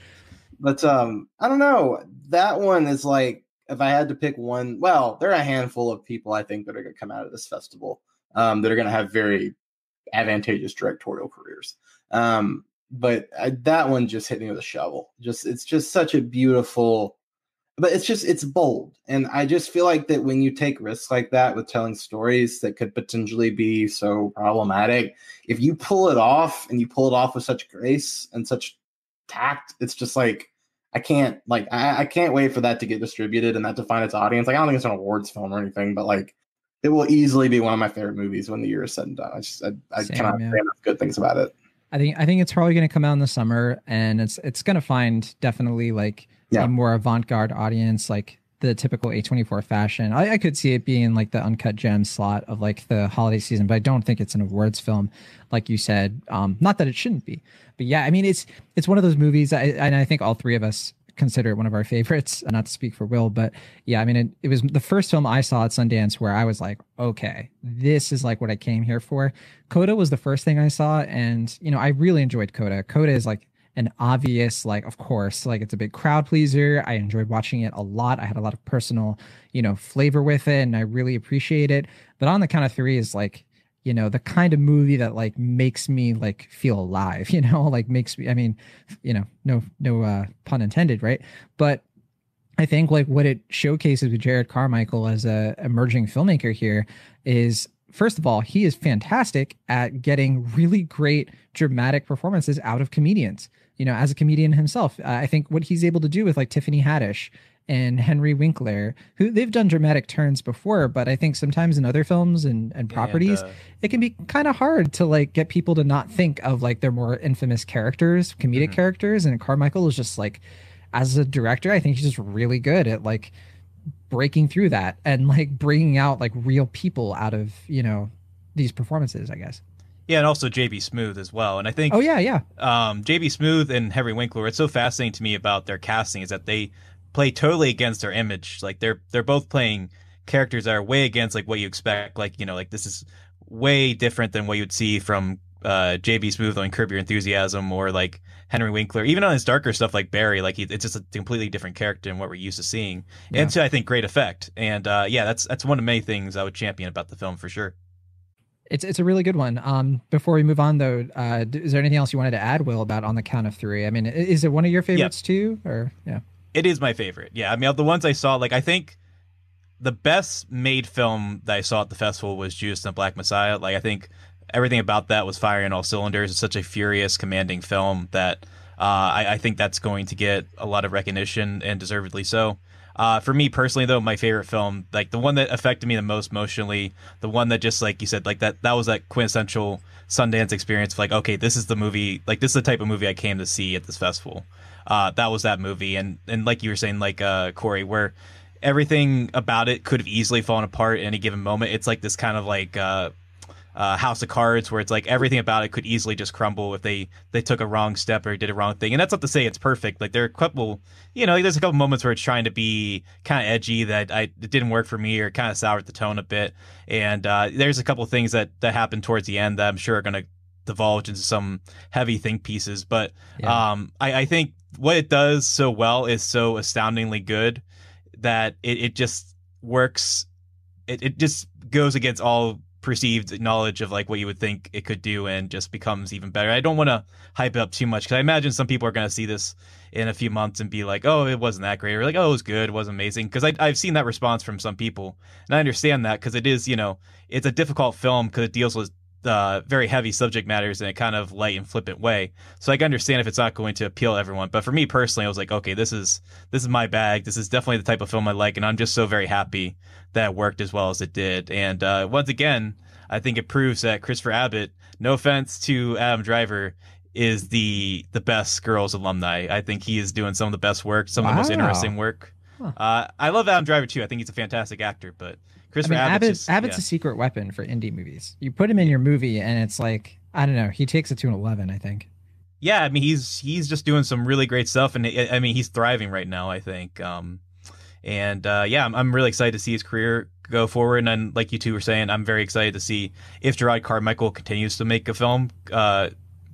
but um, I don't know. That one is like if I had to pick one, well, there are a handful of people I think that are going to come out of this festival um, that are going to have very advantageous directorial careers. Um, but I, that one just hit me with a shovel. Just it's just such a beautiful, but it's just it's bold, and I just feel like that when you take risks like that with telling stories that could potentially be so problematic, if you pull it off and you pull it off with such grace and such tact, it's just like I can't like I, I can't wait for that to get distributed and that to find its audience. Like I don't think it's an awards film or anything, but like it will easily be one of my favorite movies when the year is said and done. I just I, I Same, cannot yeah. say enough good things about it. I think I think it's probably going to come out in the summer, and it's it's going to find definitely like yeah. a more avant-garde audience, like the typical A24 fashion. I, I, could see it being like the uncut gem slot of like the holiday season, but I don't think it's an awards film, like you said. Um, not that it shouldn't be, but yeah, I mean, it's it's one of those movies, I, and I think all three of us consider it one of our favorites. Not to speak for Will, but yeah, I mean, it, it was the first film I saw at Sundance where I was like, okay, this is like what I came here for. Coda was the first thing I saw, and you know, I really enjoyed Coda. Coda is like an obvious like of course like it's a big crowd pleaser. I enjoyed watching it a lot. I had a lot of personal you know flavor with it and i really appreciate it. But on the count of three is like you know the kind of movie that like makes me like feel alive you know? Like makes me i mean you know no no uh pun intended right? But i think like what it showcases with Jerrod Carmichael as a emerging filmmaker here is first of all he is fantastic at getting really great dramatic performances out of comedians you know as a comedian himself uh, i think what he's able to do with like tiffany haddish and Henry Winkler, who they've done dramatic turns before, but I think sometimes in other films and, and properties, and, uh, it can be kind of hard to like get people to not think of like their more infamous characters, comedic mm-hmm. characters. And Carmichael is just like, as a director, I think he's just really good at like breaking through that and like bringing out like real people out of, you know, these performances, I guess. Yeah, and also JB Smoove as well. And I think Oh yeah, yeah. Um, JB Smoove and Henry Winkler, it's so fascinating to me about their casting is that they play totally against their image. Like they're they're both playing characters that are way against like what you expect. Like you know, like this is way different than what you'd see from uh, JB Smoove on Curb Your Enthusiasm or like Henry Winkler, even on his darker stuff like Barry. Like he, it's just a completely different character than what we're used to seeing, yeah. and to I think great effect. And uh, yeah, that's that's one of many things I would champion about the film for sure. It's it's a really good one. Um, before we move on though, uh, is there anything else you wanted to add, Will, about on the count of three? I mean, is it one of your favorites yeah. too, or yeah? It is my favorite. Yeah, I mean, of the ones I saw, like I think the best made film that I saw at the festival was Judas and the Black Messiah. Like I think everything about that was firing all cylinders. It's such a furious, commanding film that uh, I, I, think that's going to get a lot of recognition and deservedly so. Uh, for me personally, though, my favorite film, like the one that affected me the most emotionally, the one that just like you said, like that that was that quintessential Sundance experience. Of like, okay, this is the movie, like this is the type of movie I came to see at this festival uh, that was that movie. And and like you were saying, like uh, Corey, where everything about it could have easily fallen apart at any given moment. It's like this kind of like uh, uh, House of Cards, where it's like everything about it could easily just crumble if they they took a wrong step or did a wrong thing. And that's not to say it's perfect. Like there are a couple, you know, there's a couple moments where it's trying to be kind of edgy that I it didn't work for me or kind of soured the tone a bit. And uh, there's a couple things that that happened towards the end that I'm sure are going to divulge into some heavy think pieces. But yeah. um, I, I think what it does so well is so astoundingly good that it, it just works. It, it just goes against all perceived knowledge of like what you would think it could do and just becomes even better. I don't want to hype it up too much because I imagine some people are going to see this in a few months and be like, oh, it wasn't that great, or like, oh, it was good, it was amazing. Because I've seen that response from some people, and I understand that because it is, you know, it's a difficult film because it deals with uh, very heavy subject matters in a kind of light and flippant way. So I can understand if it's not going to appeal to everyone. But for me personally, I was like, okay, this is this is my bag. This is definitely the type of film I like, and I'm just so very happy that it worked as well as it did. And uh, once again, I think it proves that Christopher Abbott, no offense to Adam Driver, is the the best Girls alumni. I think he is doing some of the best work, some of the most interesting work. Huh. Uh, I love Adam Driver too. I think he's a fantastic actor, but Christopher I mean, Abbott's, just, Abbott's yeah. a secret weapon for indie movies. You put him in your movie, and it's like I don't know. He takes it to an eleven, I think. Yeah, I mean he's he's just doing some really great stuff, and I mean he's thriving right now. I think, um, and uh, yeah, I'm, I'm really excited to see his career go forward. And like you two were saying, I'm very excited to see if Jerrod Carmichael continues to make a film. Uh,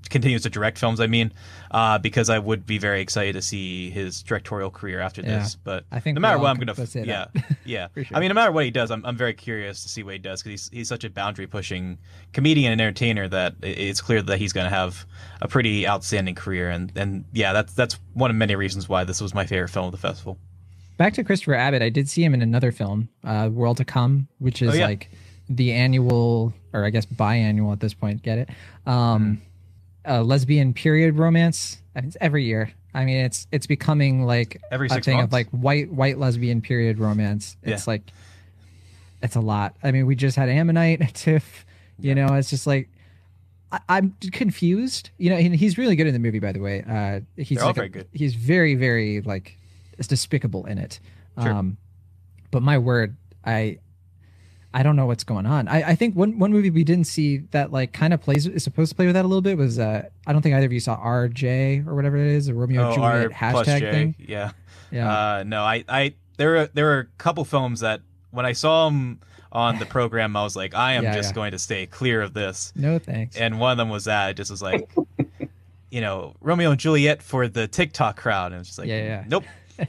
continues to direct films. I mean, uh, because I would be very excited to see his directorial career after yeah. this. But I think no matter what, I'm gonna yeah yeah. sure. I mean, no matter what he does, I'm I'm very curious to see what he does because he's he's such a boundary pushing comedian and entertainer that it's clear that he's gonna have a pretty outstanding career. And and yeah, that's that's one of many reasons why this was my favorite film of the festival. Back to Christopher Abbott, I did see him in another film, uh, World to Come, which is oh, yeah. like the annual or I guess biannual at this point. Get it? Um, mm a lesbian period romance. I mean, it's every year. I mean, it's it's becoming like every a thing months? of like white white lesbian period romance. It's yeah. like it's a lot. I mean, we just had Ammonite, Tiff. You know, it's just like I, am confused. You know, and he's really good in the movie, by the way. Uh, he's like very a, good. He's very very like it's despicable in it. Sure. Um, but my word, I I don't know what's going on. I, I think one one movie we didn't see that like kind of plays is supposed to play with that a little bit was uh I don't think either of you saw RJ or whatever it is, a Romeo oh, Juliet R hashtag thing. Yeah. Yeah. Uh, no, I I there were there were a couple films that when I saw them on the program, I was like, I am yeah, just yeah. going to stay clear of this. No thanks. And one of them was that. It just was like, you know, Romeo and Juliet for the TikTok crowd, and it's just like, yeah, yeah. nope.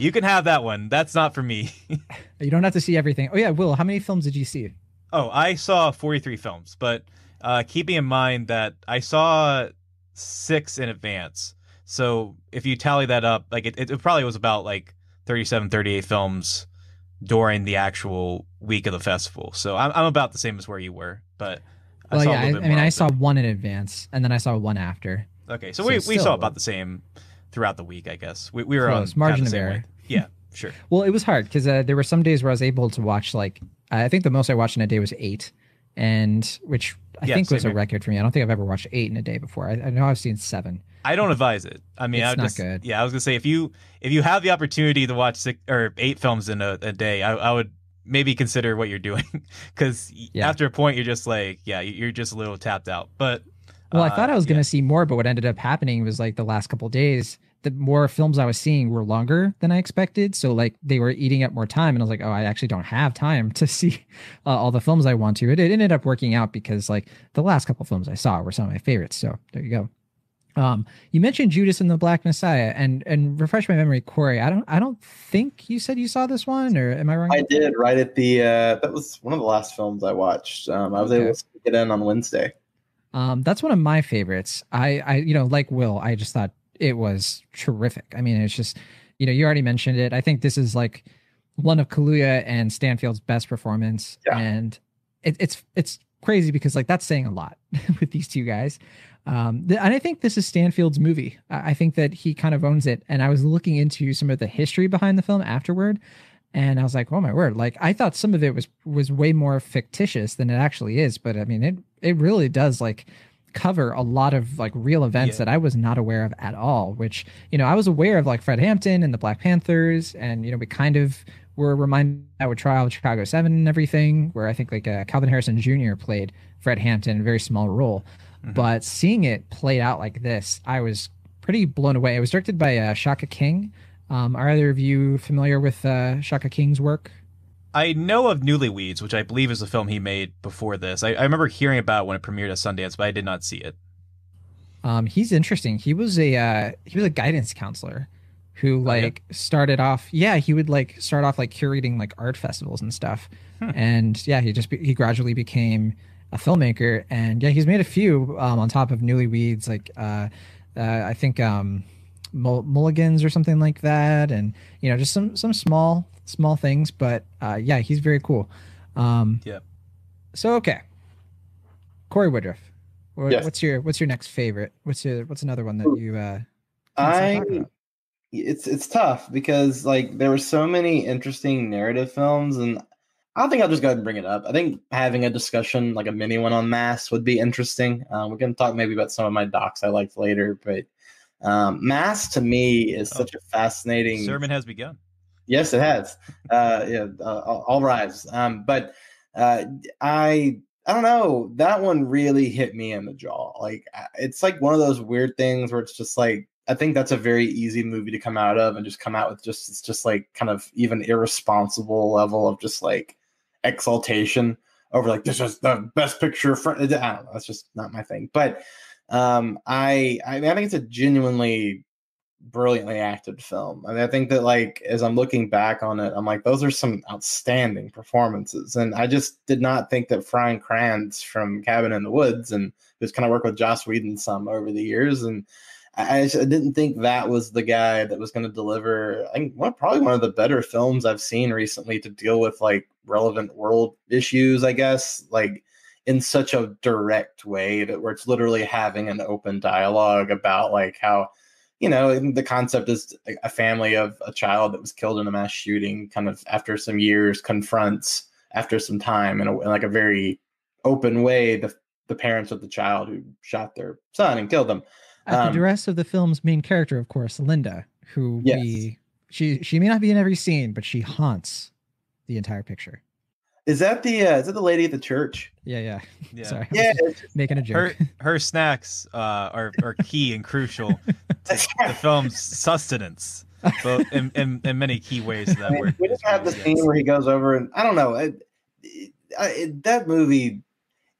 You can have that one. That's not for me. you don't have to see everything. Oh yeah, Will, how many films did you see? Oh, I saw 43 films, but uh, keeping in mind that I saw six in advance. So if you tally that up, like it, it probably was about like 37, 38 films during the actual week of the festival. So I'm, I'm about the same as where you were, but I well, yeah, I, I mean, I saw one in advance and then I saw one after. Okay, so, so we, we saw about the same throughout the week, I guess. We, we were close, on margin of error. Yeah, sure. well, it was hard because uh, there were some days where I was able to watch like I think the most I watched in a day was eight, and which I yeah, think was a record for me. I don't think I've ever watched eight in a day before. I, I know I've seen seven. I don't advise it. I mean, it's I not just, good. Yeah, I was gonna say if you if you have the opportunity to watch six or eight films in a, a day, I, I would maybe consider what you're doing because yeah. after a point you're just like, yeah, you're just a little tapped out. But well, uh, I thought I was yeah. gonna see more, but what ended up happening was like the last couple days the more films I was seeing were longer than I expected. So like they were eating up more time, and I was like, oh, I actually don't have time to see uh, all the films I want to. It, it, ended up working out because like the last couple films I saw were some of my favorites. So there you go. Um, you mentioned Judas and the Black Messiah, and and refresh my memory, Corey. I don't I don't think you said you saw this one, or am I wrong? I did. Right at the uh, that was one of the last films I watched. Um, I was okay. able to get in on Wednesday. Um, that's one of my favorites. I, I, you know, like Will, I just thought it was terrific. I mean, it's just, you know, you already mentioned it. I think this is like one of Kaluuya and Stanfield's best performance, yeah. and it, it's it's crazy because like that's saying a lot with these two guys. Um, th- and I think this is Stanfield's movie. I-, I think that he kind of owns it. And I was looking into some of the history behind the film afterward, and I was like, "Oh my word!" Like I thought some of it was was way more fictitious than it actually is. But I mean, it it really does like cover a lot of like real events yeah. that I was not aware of at all. Which you know I was aware of like Fred Hampton and the Black Panthers, and you know we kind of were reminded that with Trial of Chicago Seven and everything, where I think like uh, Kelvin Harrison Jr. played Fred Hampton in a very small role. Mm-hmm. But seeing it played out like this, I was pretty blown away. It was directed by uh, Shaka King. Um, are either of you familiar with uh, Shaka King's work? I know of Newlyweds, which I believe is a film he made before this. I, I remember hearing about when it premiered at Sundance, but I did not see it. Um, he's interesting. He was a uh, he was a guidance counselor who like oh, yeah? started off. Yeah, he would like start off like curating like art festivals and stuff. Hmm. And yeah, he just be, he gradually became a filmmaker. And yeah, he's made a few um, on top of Newlyweds, like uh, uh, I think um, Mulignans or something like that, and you know just some some small small things, but uh, yeah, he's very cool. Um, yeah. So okay, Corey Woodruff. What, yes. What's your what's your next favorite? What's your what's another one that you? uh I. It's it's tough because like there were so many interesting narrative films, and I think I'll just go ahead and bring it up. I think having a discussion like a mini one on Mass would be interesting. Uh, we're going to talk maybe about some of my docs I liked later, but um, Mass to me is oh. such a fascinating. Sermon has begun. Yes, it has. Uh, yeah, uh, all rise. Um, but uh, I I don't know. That one really hit me in the jaw. Like it's like one of those weird things where it's just like I think that's a very easy movie to come out of and just come out with just it's just like kind of even irresponsible level of just like exaltation over like this is the best picture for I don't know. That's just not my thing. But um, I I, mean, I think it's a genuinely brilliantly acted film. I mean, I think that like as I'm looking back on it, I'm like, those are some outstanding performances. And I just did not think that Brian Kranz from Cabin in the Woods and who's kind of worked with Joss Whedon some over the years. And I, I didn't think that was the guy that was going to deliver. I think one probably one of the better films I've seen recently to deal with like relevant world issues. I guess like in such a direct way that where it's literally having an open dialogue about like how you know, the concept is a family of a child that was killed in a mass shooting, kind of after some years, confronts after some time in, a, in like a very open way the the parents of the child who shot their son and killed them. At um, the duress of the film's main character, of course, Linda, who yes. we she she may not be in every scene, but she haunts the entire picture. Is that the uh, is that the lady at the church? Yeah, yeah. yeah. Sorry, yeah. making a joke. Her her snacks uh, are are key and crucial to the film's sustenance, both in, in, in many key ways. That I mean, we just have the scene where he goes over and I don't know it, it, it, that movie.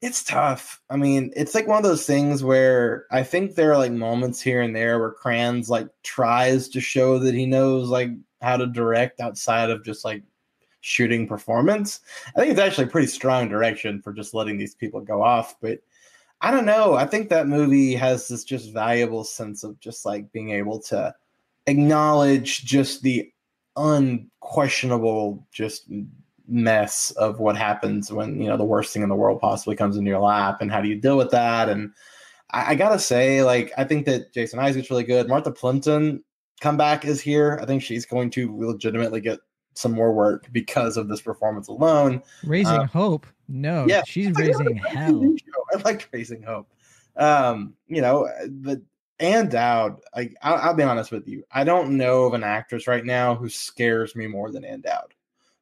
It's tough. I mean, it's like one of those things where I think there are like moments here and there where Kranz like tries to show that he knows like how to direct outside of just like shooting performance. I think it's actually a pretty strong direction for just letting these people go off. But I don't know. I think that movie has this just valuable sense of just like being able to acknowledge just the unquestionable just mess of what happens when you know the worst thing in the world possibly comes into your lap and how do you deal with that and I, I gotta say like i think that Jason Isaacs really good martha plimpton comeback is here i think she's going to legitimately get some more work because of this performance alone raising uh, hope no yeah she's raising hell i liked raising hope um you know but Ann Dowd, I, I'll, I'll, be honest with you. I don't know of an actress right now who scares me more than Ann Dowd.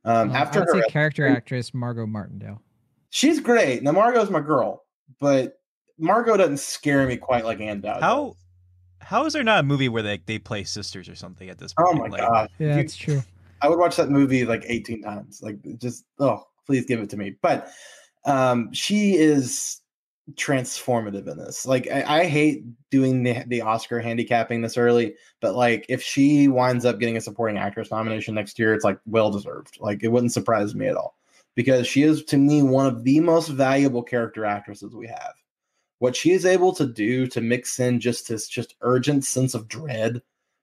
Um, well, after her character actress Margot Martindale, she's great. Now Margot's my girl, but Margot doesn't scare me quite like Ann Dowd. How does. how is there not a movie where they, they play sisters or something at this point? Oh my like, god, yeah, that's true. I would watch that movie like 18 times. Like just oh, please give it to me. But um, she is transformative in this. Like I, I, hate doing the the Oscar handicapping this early, but like if she winds up getting a supporting actress nomination next year, it's like well deserved. Like it wouldn't surprise me at all because she is to me one of the most valuable character actresses we have. What she is able to do to mix in just this just urgent sense of dread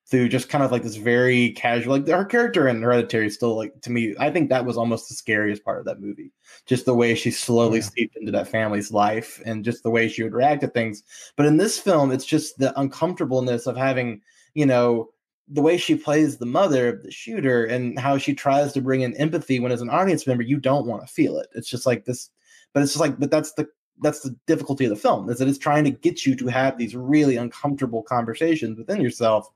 through just kind of like this very casual like her character in hereditary still like to me i think that was almost the scariest part of that movie. Just the way she slowly yeah. seeped into that family's life and just the way she would react to things. But in this film it's just the uncomfortableness of having you know the way she plays the mother of the shooter and how she tries to bring in empathy when as an audience member you don't want to feel it. It's just like this but it's just like but that's the that's the difficulty of the film is that it's trying to get you to have these really uncomfortable conversations within yourself.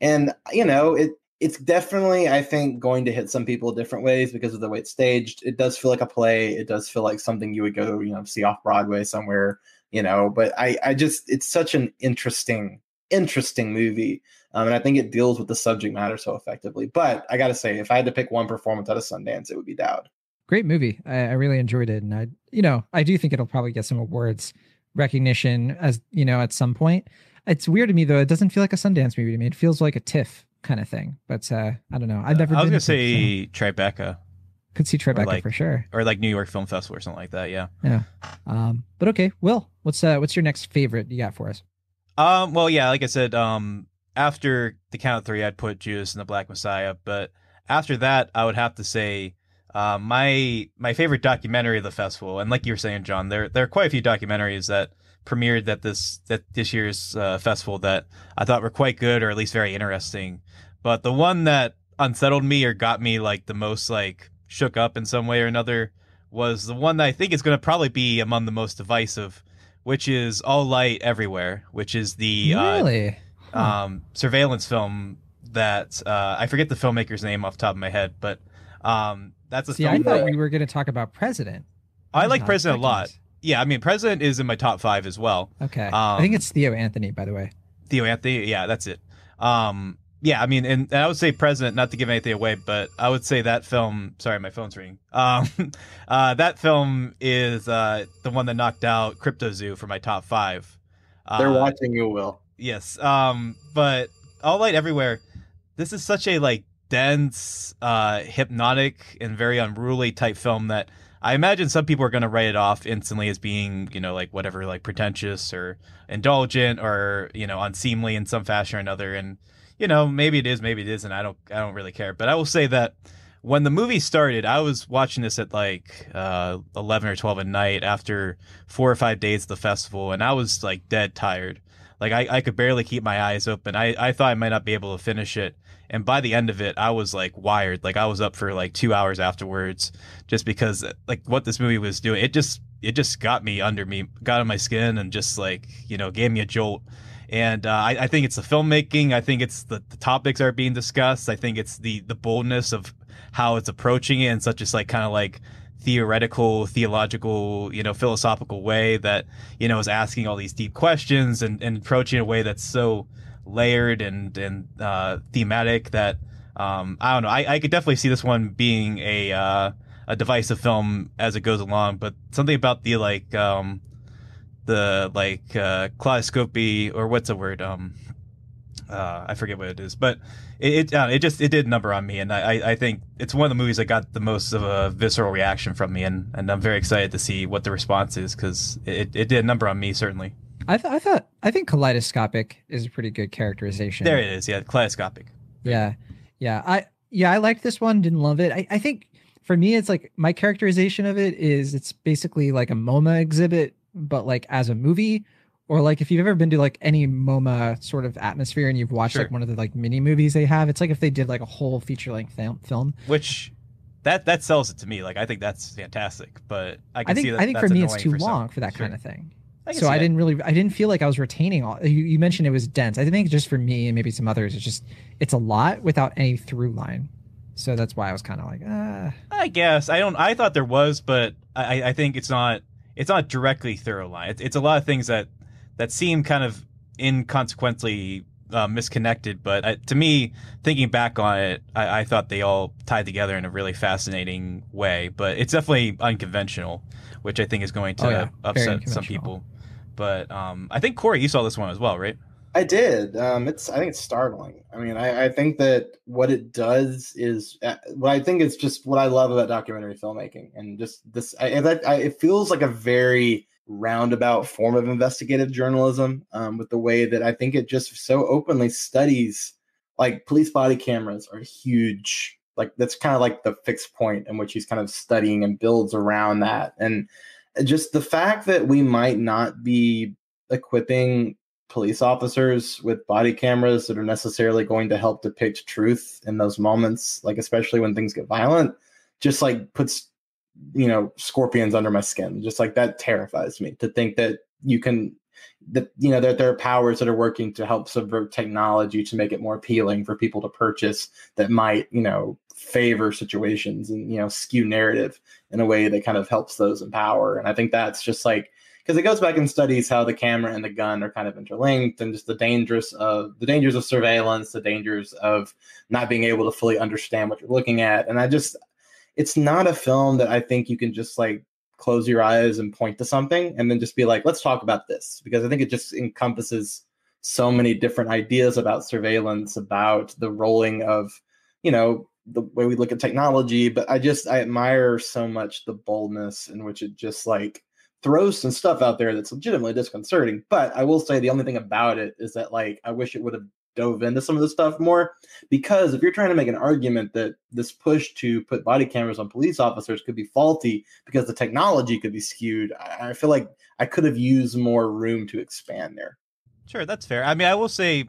And you know it it's definitely i think going to hit some people different ways because of the way it's staged. It does feel like a play. It does feel like something you would go you know see off broadway somewhere you know but i i just it's such an interesting interesting movie um, and i think it deals with the subject matter so effectively. But i gotta say if i had to pick one performance out of sundance it would be dowd great movie I, I really enjoyed it and i you know i do think it'll probably get some awards recognition as you know at some point it's weird to me though. It doesn't feel like a Sundance movie to me. It feels like a TIFF kind of thing. But uh, I don't know. I've never. Been I was gonna say so. Tribeca. Could see Tribeca like, for sure, or like New York Film Festival or something like that. Yeah. Yeah. Um. But okay, Will, what's uh, what's your next favorite you got for us? Um. Well, yeah. Like I said, um, after the count of three, I'd put Judas and the Black Messiah. But after that, I would have to say. Uh, my my favorite documentary of the festival, and like you were saying, John, there there are quite a few documentaries that premiered at this that this year's uh, festival that I thought were quite good or at least very interesting. But the one that unsettled me or got me like the most like shook up in some way or another was the one that I think is going to probably be among the most divisive, which is All Light Everywhere, which is the really? uh, huh. um, surveillance film that uh, I forget the filmmaker's name off the top of my head, but um, that's a See, I thought we were going to talk about President. I, I like President a lot yeah, I mean, President is in my top five as well. Okay, um, I think it's Theo Anthony, by the way. Theo Anthony, yeah, that's it. Um, yeah, I mean, and, and, I would say President, not to give anything away, but I would say that film. Sorry, my phone's ringing. Um, uh, that film is uh, the one that knocked out Cryptozoo for my top five. Uh, They're watching you, Will. Yes. Um, but All Light Everywhere. This is such a like dense, uh, hypnotic, and very unruly type film that I imagine some people are going to write it off instantly as being, you know, like whatever, like pretentious or indulgent or you know unseemly in some fashion or another. And you know, maybe it is, maybe it isn't. I don't, I don't really care. But I will say that when the movie started, I was watching this at like uh, eleven or twelve at night after four or five days of the festival, and I was like dead tired. Like I, I could barely keep my eyes open. I, I thought I might not be able to finish it. And by the end of it, I was like wired. Like I was up for like two hours afterwards, just because like what this movie was doing. It just it just got me under me, got on my skin, and just like you know gave me a jolt. And uh, I, I, think it's the filmmaking. I think it's the, the topics are being discussed. I think it's the the boldness of how it's approaching it in such a like kind of like theoretical, theological, you know, philosophical way that, you know, is asking all these deep questions and, and approaching in a way that's so layered and, and, uh, thematic that, um, I don't know. I, I could definitely see this one being a, uh, a divisive film as it goes along, but something about the, like, um, the, like, uh, kaleidoscopy, or what's the word? Um, uh, I forget what it is, but it it, uh, it just it did number on me, and I I think it's one of the movies that got the most of a visceral reaction from me, and and I'm very excited to see what the response is because it it did number on me certainly. I, th- I thought I think kaleidoscopic is a pretty good characterization. There it is, yeah, kaleidoscopic. Yeah, yeah. I yeah I liked this one. Didn't love it. I, I think for me it's like my characterization of it is it's basically like a MoMA exhibit, but like as a movie or like if you've ever been to like any MoMA sort of atmosphere and you've watched Sure. like one of the like mini movies they have, it's like if they did like a whole feature length film. film. Which that that sells it to me. Like I think that's fantastic, but I can I think see that I think for me it's too for long for that Sure. kind of thing. I so I didn't really I didn't feel like I was retaining all. You, you mentioned it was dense. I think just for me and maybe some others, it's just it's a lot without any through line. So that's why I was kind of like, ah, I guess I don't. I thought there was, but I, I think it's not. It's not directly through line. It's, it's a lot of things that that seem kind of inconsequently uh, misconnected. But uh, to me, thinking back on it, I, I thought they all tied together in a really fascinating way. But it's definitely unconventional, which I think is going to Oh, yeah. Upset some people. But um, I think Corey, you saw this one as well, right? I did. Um, it's. I think it's startling. I mean, I, I think that what it does is uh, what I think is just what I love about documentary filmmaking, and just this. I, I, it feels like a very roundabout form of investigative journalism, um, with the way that I think it just so openly studies. Like police body cameras are huge. Like that's kind of like the fixed point in which he's kind of studying and builds around that, and just the fact that we might not be equipping police officers with body cameras that are necessarily going to help depict truth in those moments like especially when things get violent just like puts you know scorpions under my skin. Just like that terrifies me to think that you can that you know that there are powers that are working to help subvert technology to make it more appealing for people to purchase that might you know favor situations and you know skew narrative in a way that kind of helps those in power. And i think that's just like because it goes back and studies how the camera and the gun are kind of interlinked and just the dangers of the dangers of surveillance the dangers of not being able to fully understand what you're looking at. And i just it's not a film that i think you can just like close your eyes and point to something and then just be like let's talk about this. Because i think it just encompasses so many different ideas about surveillance about the rolling of you know the way we look at technology but i just i admire so much the boldness in which it just like throws some stuff out there that's legitimately disconcerting. But I will say the only thing about it is that like I wish it would have dove into some of the stuff more because if you're trying to make an argument that this push to put body cameras on police officers could be faulty because the technology could be skewed, I, I feel like I could have used more room to expand there. Sure, that's fair. I mean, I will say,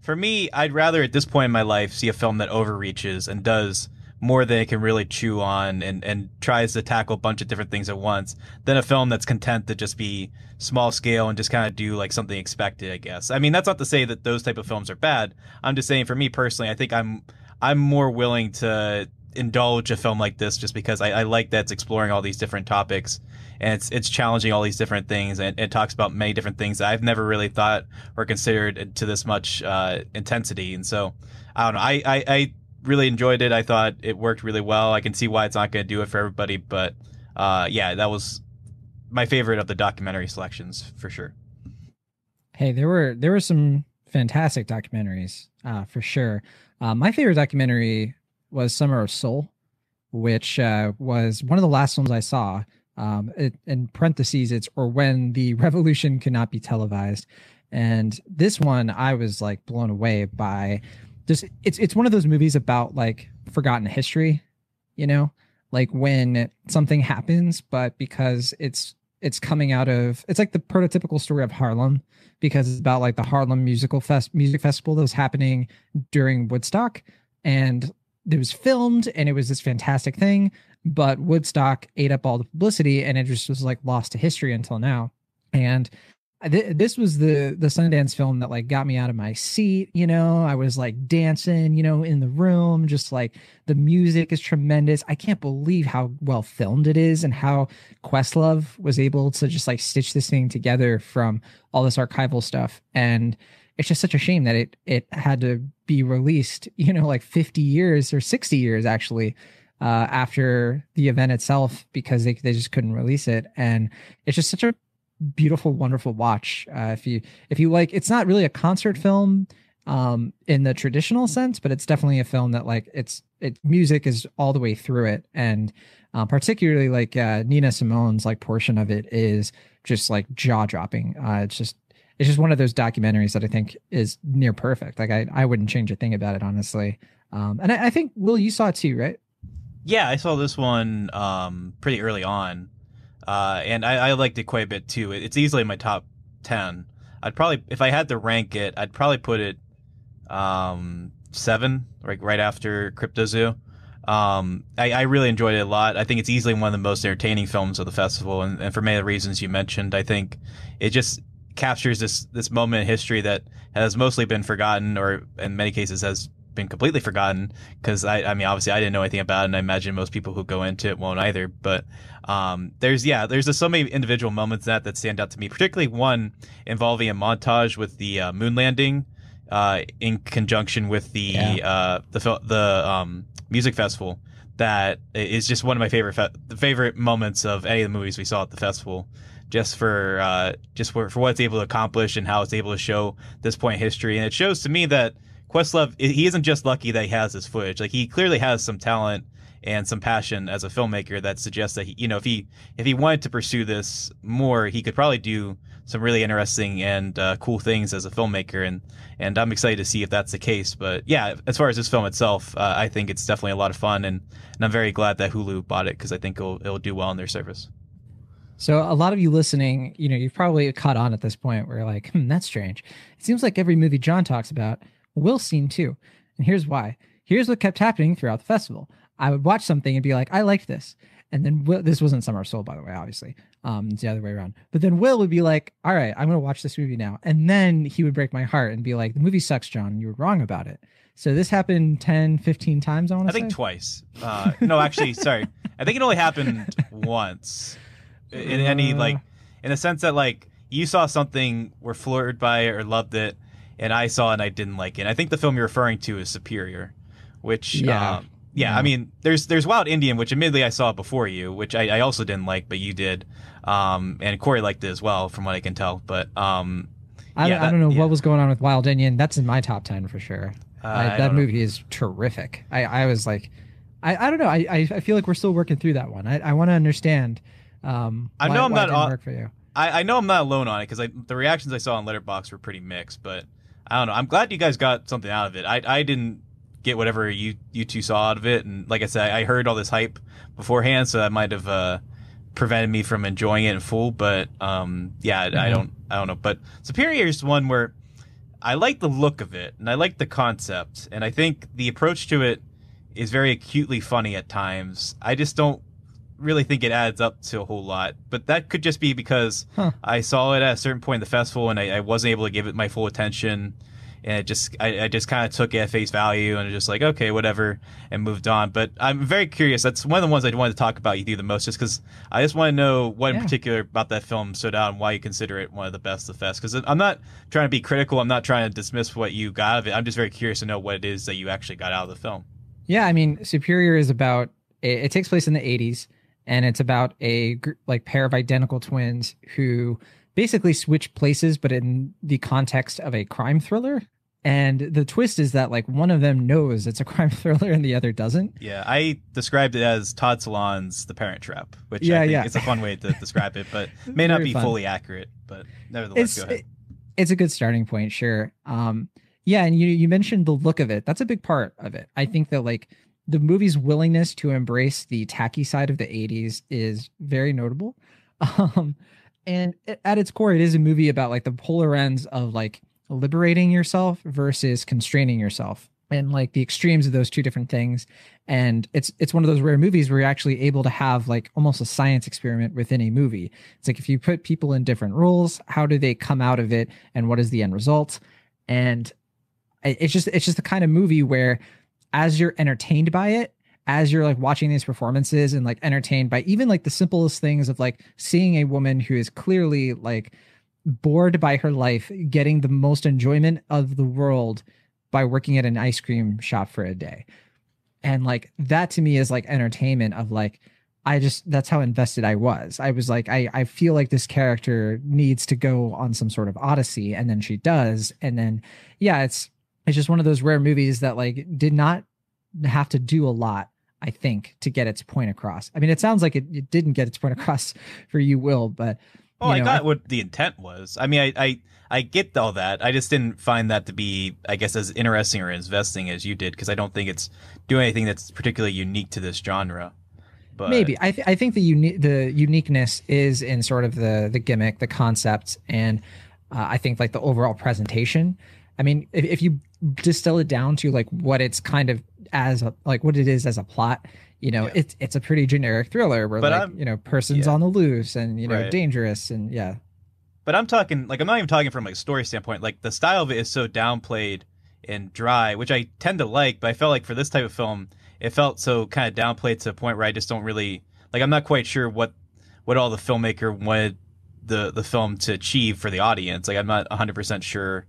for me, I'd rather at this point in my life see a film that overreaches and does more than it can really chew on and, and tries to tackle a bunch of different things at once than a film that's content to just be small scale and just kind of do like something expected, I guess. I mean, that's not to say that those type of films are bad. I'm just saying for me personally, I think I'm I'm more willing to indulge a film like this just because I, I like that it's exploring all these different topics and it's it's challenging all these different things and it talks about many different things that I've never really thought or considered to this much uh, intensity. And so I don't know. I, I, I really enjoyed it. I thought it worked really well. I can see why it's not going to do it for everybody, but uh, yeah, that was my favorite of the documentary selections for sure. Hey, there were there were some fantastic documentaries uh, for sure. Uh, my favorite documentary was Summer of Soul, which uh, was one of the last ones I saw. Um, it, in parentheses, it's or when the revolution cannot be televised, and this one I was like blown away by. Just it's it's one of those movies about like forgotten history, you know, like when something happens, but because it's it's coming out of it's like the prototypical story of Harlem because it's about like the Harlem musical fest music festival that was happening during Woodstock and it was filmed and it was this fantastic thing but Woodstock ate up all the publicity and it just was like lost to history until now. And th- this was the the Sundance film that like got me out of my seat you know? I was like dancing you know in the room just like the music is tremendous. I can't believe how well filmed it is and how Questlove was able to just like stitch this thing together from all this archival stuff. And it's just such a shame that it it had to be released you know like 50 years or 60 years actually uh, after the event itself because they, they just couldn't release it and it's just such a beautiful wonderful watch uh, if you if you like it's not really a concert film um, in the traditional sense, but it's definitely a film that like it's it music is all the way through it, and uh, particularly like uh, Nina Simone's like portion of it is just like jaw dropping. Uh, it's just it's just one of those documentaries that I think is near perfect. Like I I wouldn't change a thing about it honestly. Um, and I, I think Will you saw it too, right? Yeah, I saw this one um, pretty early on, uh, and I, I liked it quite a bit too. It's easily my top ten. I'd probably, if I had to rank it, I'd probably put it um, seven, like right after Cryptozoo. Um, I, I, really enjoyed it a lot. I think it's easily one of the most entertaining films of the festival, and, and for many of the reasons you mentioned, I think it just captures this this moment in history that has mostly been forgotten, or in many cases has been completely forgotten. Because I, I mean, obviously, I didn't know anything about it, and I imagine most people who go into it won't either. But um, there's yeah, there's just so many individual moments that that stand out to me, particularly one involving a montage with the uh, moon landing uh, in conjunction with the yeah. uh, the the um, music festival. That is just one of my favorite fe- favorite moments of any of the movies we saw at the festival. Just for uh, just for, for what it's able to accomplish and how it's able to show this point in history, and it shows to me that Questlove he isn't just lucky that he has this footage. Like he clearly has some talent and some passion as a filmmaker that suggests that he, you know, if he if he wanted to pursue this more, he could probably do some really interesting and uh, cool things as a filmmaker, and and I'm excited to see if that's the case. But yeah, as far as this film itself, uh, I think it's definitely a lot of fun, and, and I'm very glad that Hulu bought it because I think it'll it'll do well in their service. So a lot of you listening, you know, you've probably caught on at this point where you're like, hmm, that's strange. It seems like every movie John talks about, Will's seen too. And here's why. Here's what kept happening throughout the festival. I would watch something and be like, I liked this. And then Will, this wasn't Summer Soul, by the way, obviously. Um, it's the other way around. But then Will would be like, "All right, I'm gonna watch this movie now," and then he would break my heart and be like, "The movie sucks, John. You were wrong about it." So this happened 10, 15 times. I want to. I think twice. Uh, no, actually, sorry. I think it only happened once. In any like, in the sense that like you saw something, were floored by it or loved it, and I saw it and I didn't like it. I think the film you're referring to is Superior, which yeah. Um, yeah, I mean, there's there's Wild Indian, which admittedly I saw before you, which I, I also didn't like, but you did, um, and Corey liked it as well, from what I can tell. But um, I, yeah, I don't know yeah. what was going on with Wild Indian. That's in my top ten for sure. Uh, I, that movie know. is terrific. I, I was like, I, I don't know. I, I feel like we're still working through that one. I, I want to understand. Um, I know why, I'm not on, work for you. I, I know I'm not alone on it because the reactions I saw on Letterboxd were pretty mixed, but I don't know. I'm glad you guys got something out of it. I I didn't get whatever you you two saw out of it. And like I said, I heard all this hype beforehand, so that might have uh, prevented me from enjoying it in full. But um, yeah, mm-hmm. I don't I don't know. But Superior is one where I like the look of it and I like the concept, and I think the approach to it is very acutely funny at times. I just don't really think it adds up to a whole lot. But that could just be because huh. I saw it at a certain point in the festival and I, I wasn't able to give it my full attention. And it just I, I just kind of took it at face value and just like okay whatever and moved on. But i'm very curious. That's one of the ones i wanted to talk about you do the most just because i just want to know what yeah. in particular about that film stood out and why you consider it one of the best of the fest. Because i'm not trying to be critical. I'm not trying to dismiss what you got of it. I'm just very curious to know what it is that you actually got out of the film. Yeah i mean superior is about it, it takes place in the 80s and it's about a like pair of identical twins who basically switch places, but in the context of a crime thriller. And the twist is that like one of them knows it's a crime thriller and the other doesn't. Yeah, I described it as Todd Solondz's The Parent Trap, which yeah, I think yeah. it's a fun way to describe it, but may not be fun. fully accurate. But nevertheless, it's, go ahead. It, it's a good starting point, sure. Um, yeah, and you you mentioned the look of it. That's a big part of it. I think that like the movie's willingness to embrace the tacky side of the 80s is very notable. Um, and at its core it is a movie about like the polar ends of like liberating yourself versus constraining yourself and like the extremes of those two different things. And it's it's one of those rare movies where you're actually able to have like almost a science experiment within a movie. It's like if you put people in different roles how do they come out of it and what is the end result? And it's just it's just the kind of movie where as you're entertained by it as you're like watching these performances and like entertained by even like the simplest things of like seeing a woman who is clearly like bored by her life getting the most enjoyment of the world by working at an ice cream shop for a day. And like that to me is like entertainment of like i just that's how invested i was. I was like i i feel like this character needs to go on some sort of odyssey and then she does and then yeah it's it's just one of those rare movies that like did not have to do a lot i think to get its point across i mean it sounds like it, it didn't get its point across for you will but Oh, you I know, got what the intent was. I mean, I, I I get all that. I just didn't find that to be, I guess, as interesting or investing as you did because I don't think it's doing anything that's particularly unique to this genre. But maybe i, th- I think the uni- the uniqueness is in sort of the the gimmick the concept and uh, i think like the overall presentation i mean if, if you distill it down to like what it's kind of as a, like what it is as a plot you know Yeah. it's it's a pretty generic thriller where But like I'm- you know person's yeah. on the loose and you know Right. dangerous and yeah But I'm talking like I'm not even talking from like story standpoint. Like the style of it is so downplayed and dry, which I tend to like. But I felt like for this type of film, it felt so kind of downplayed to a point where I just don't really like. I'm not quite sure what what all the filmmaker wanted the the film to achieve for the audience. Like I'm not 100 percent sure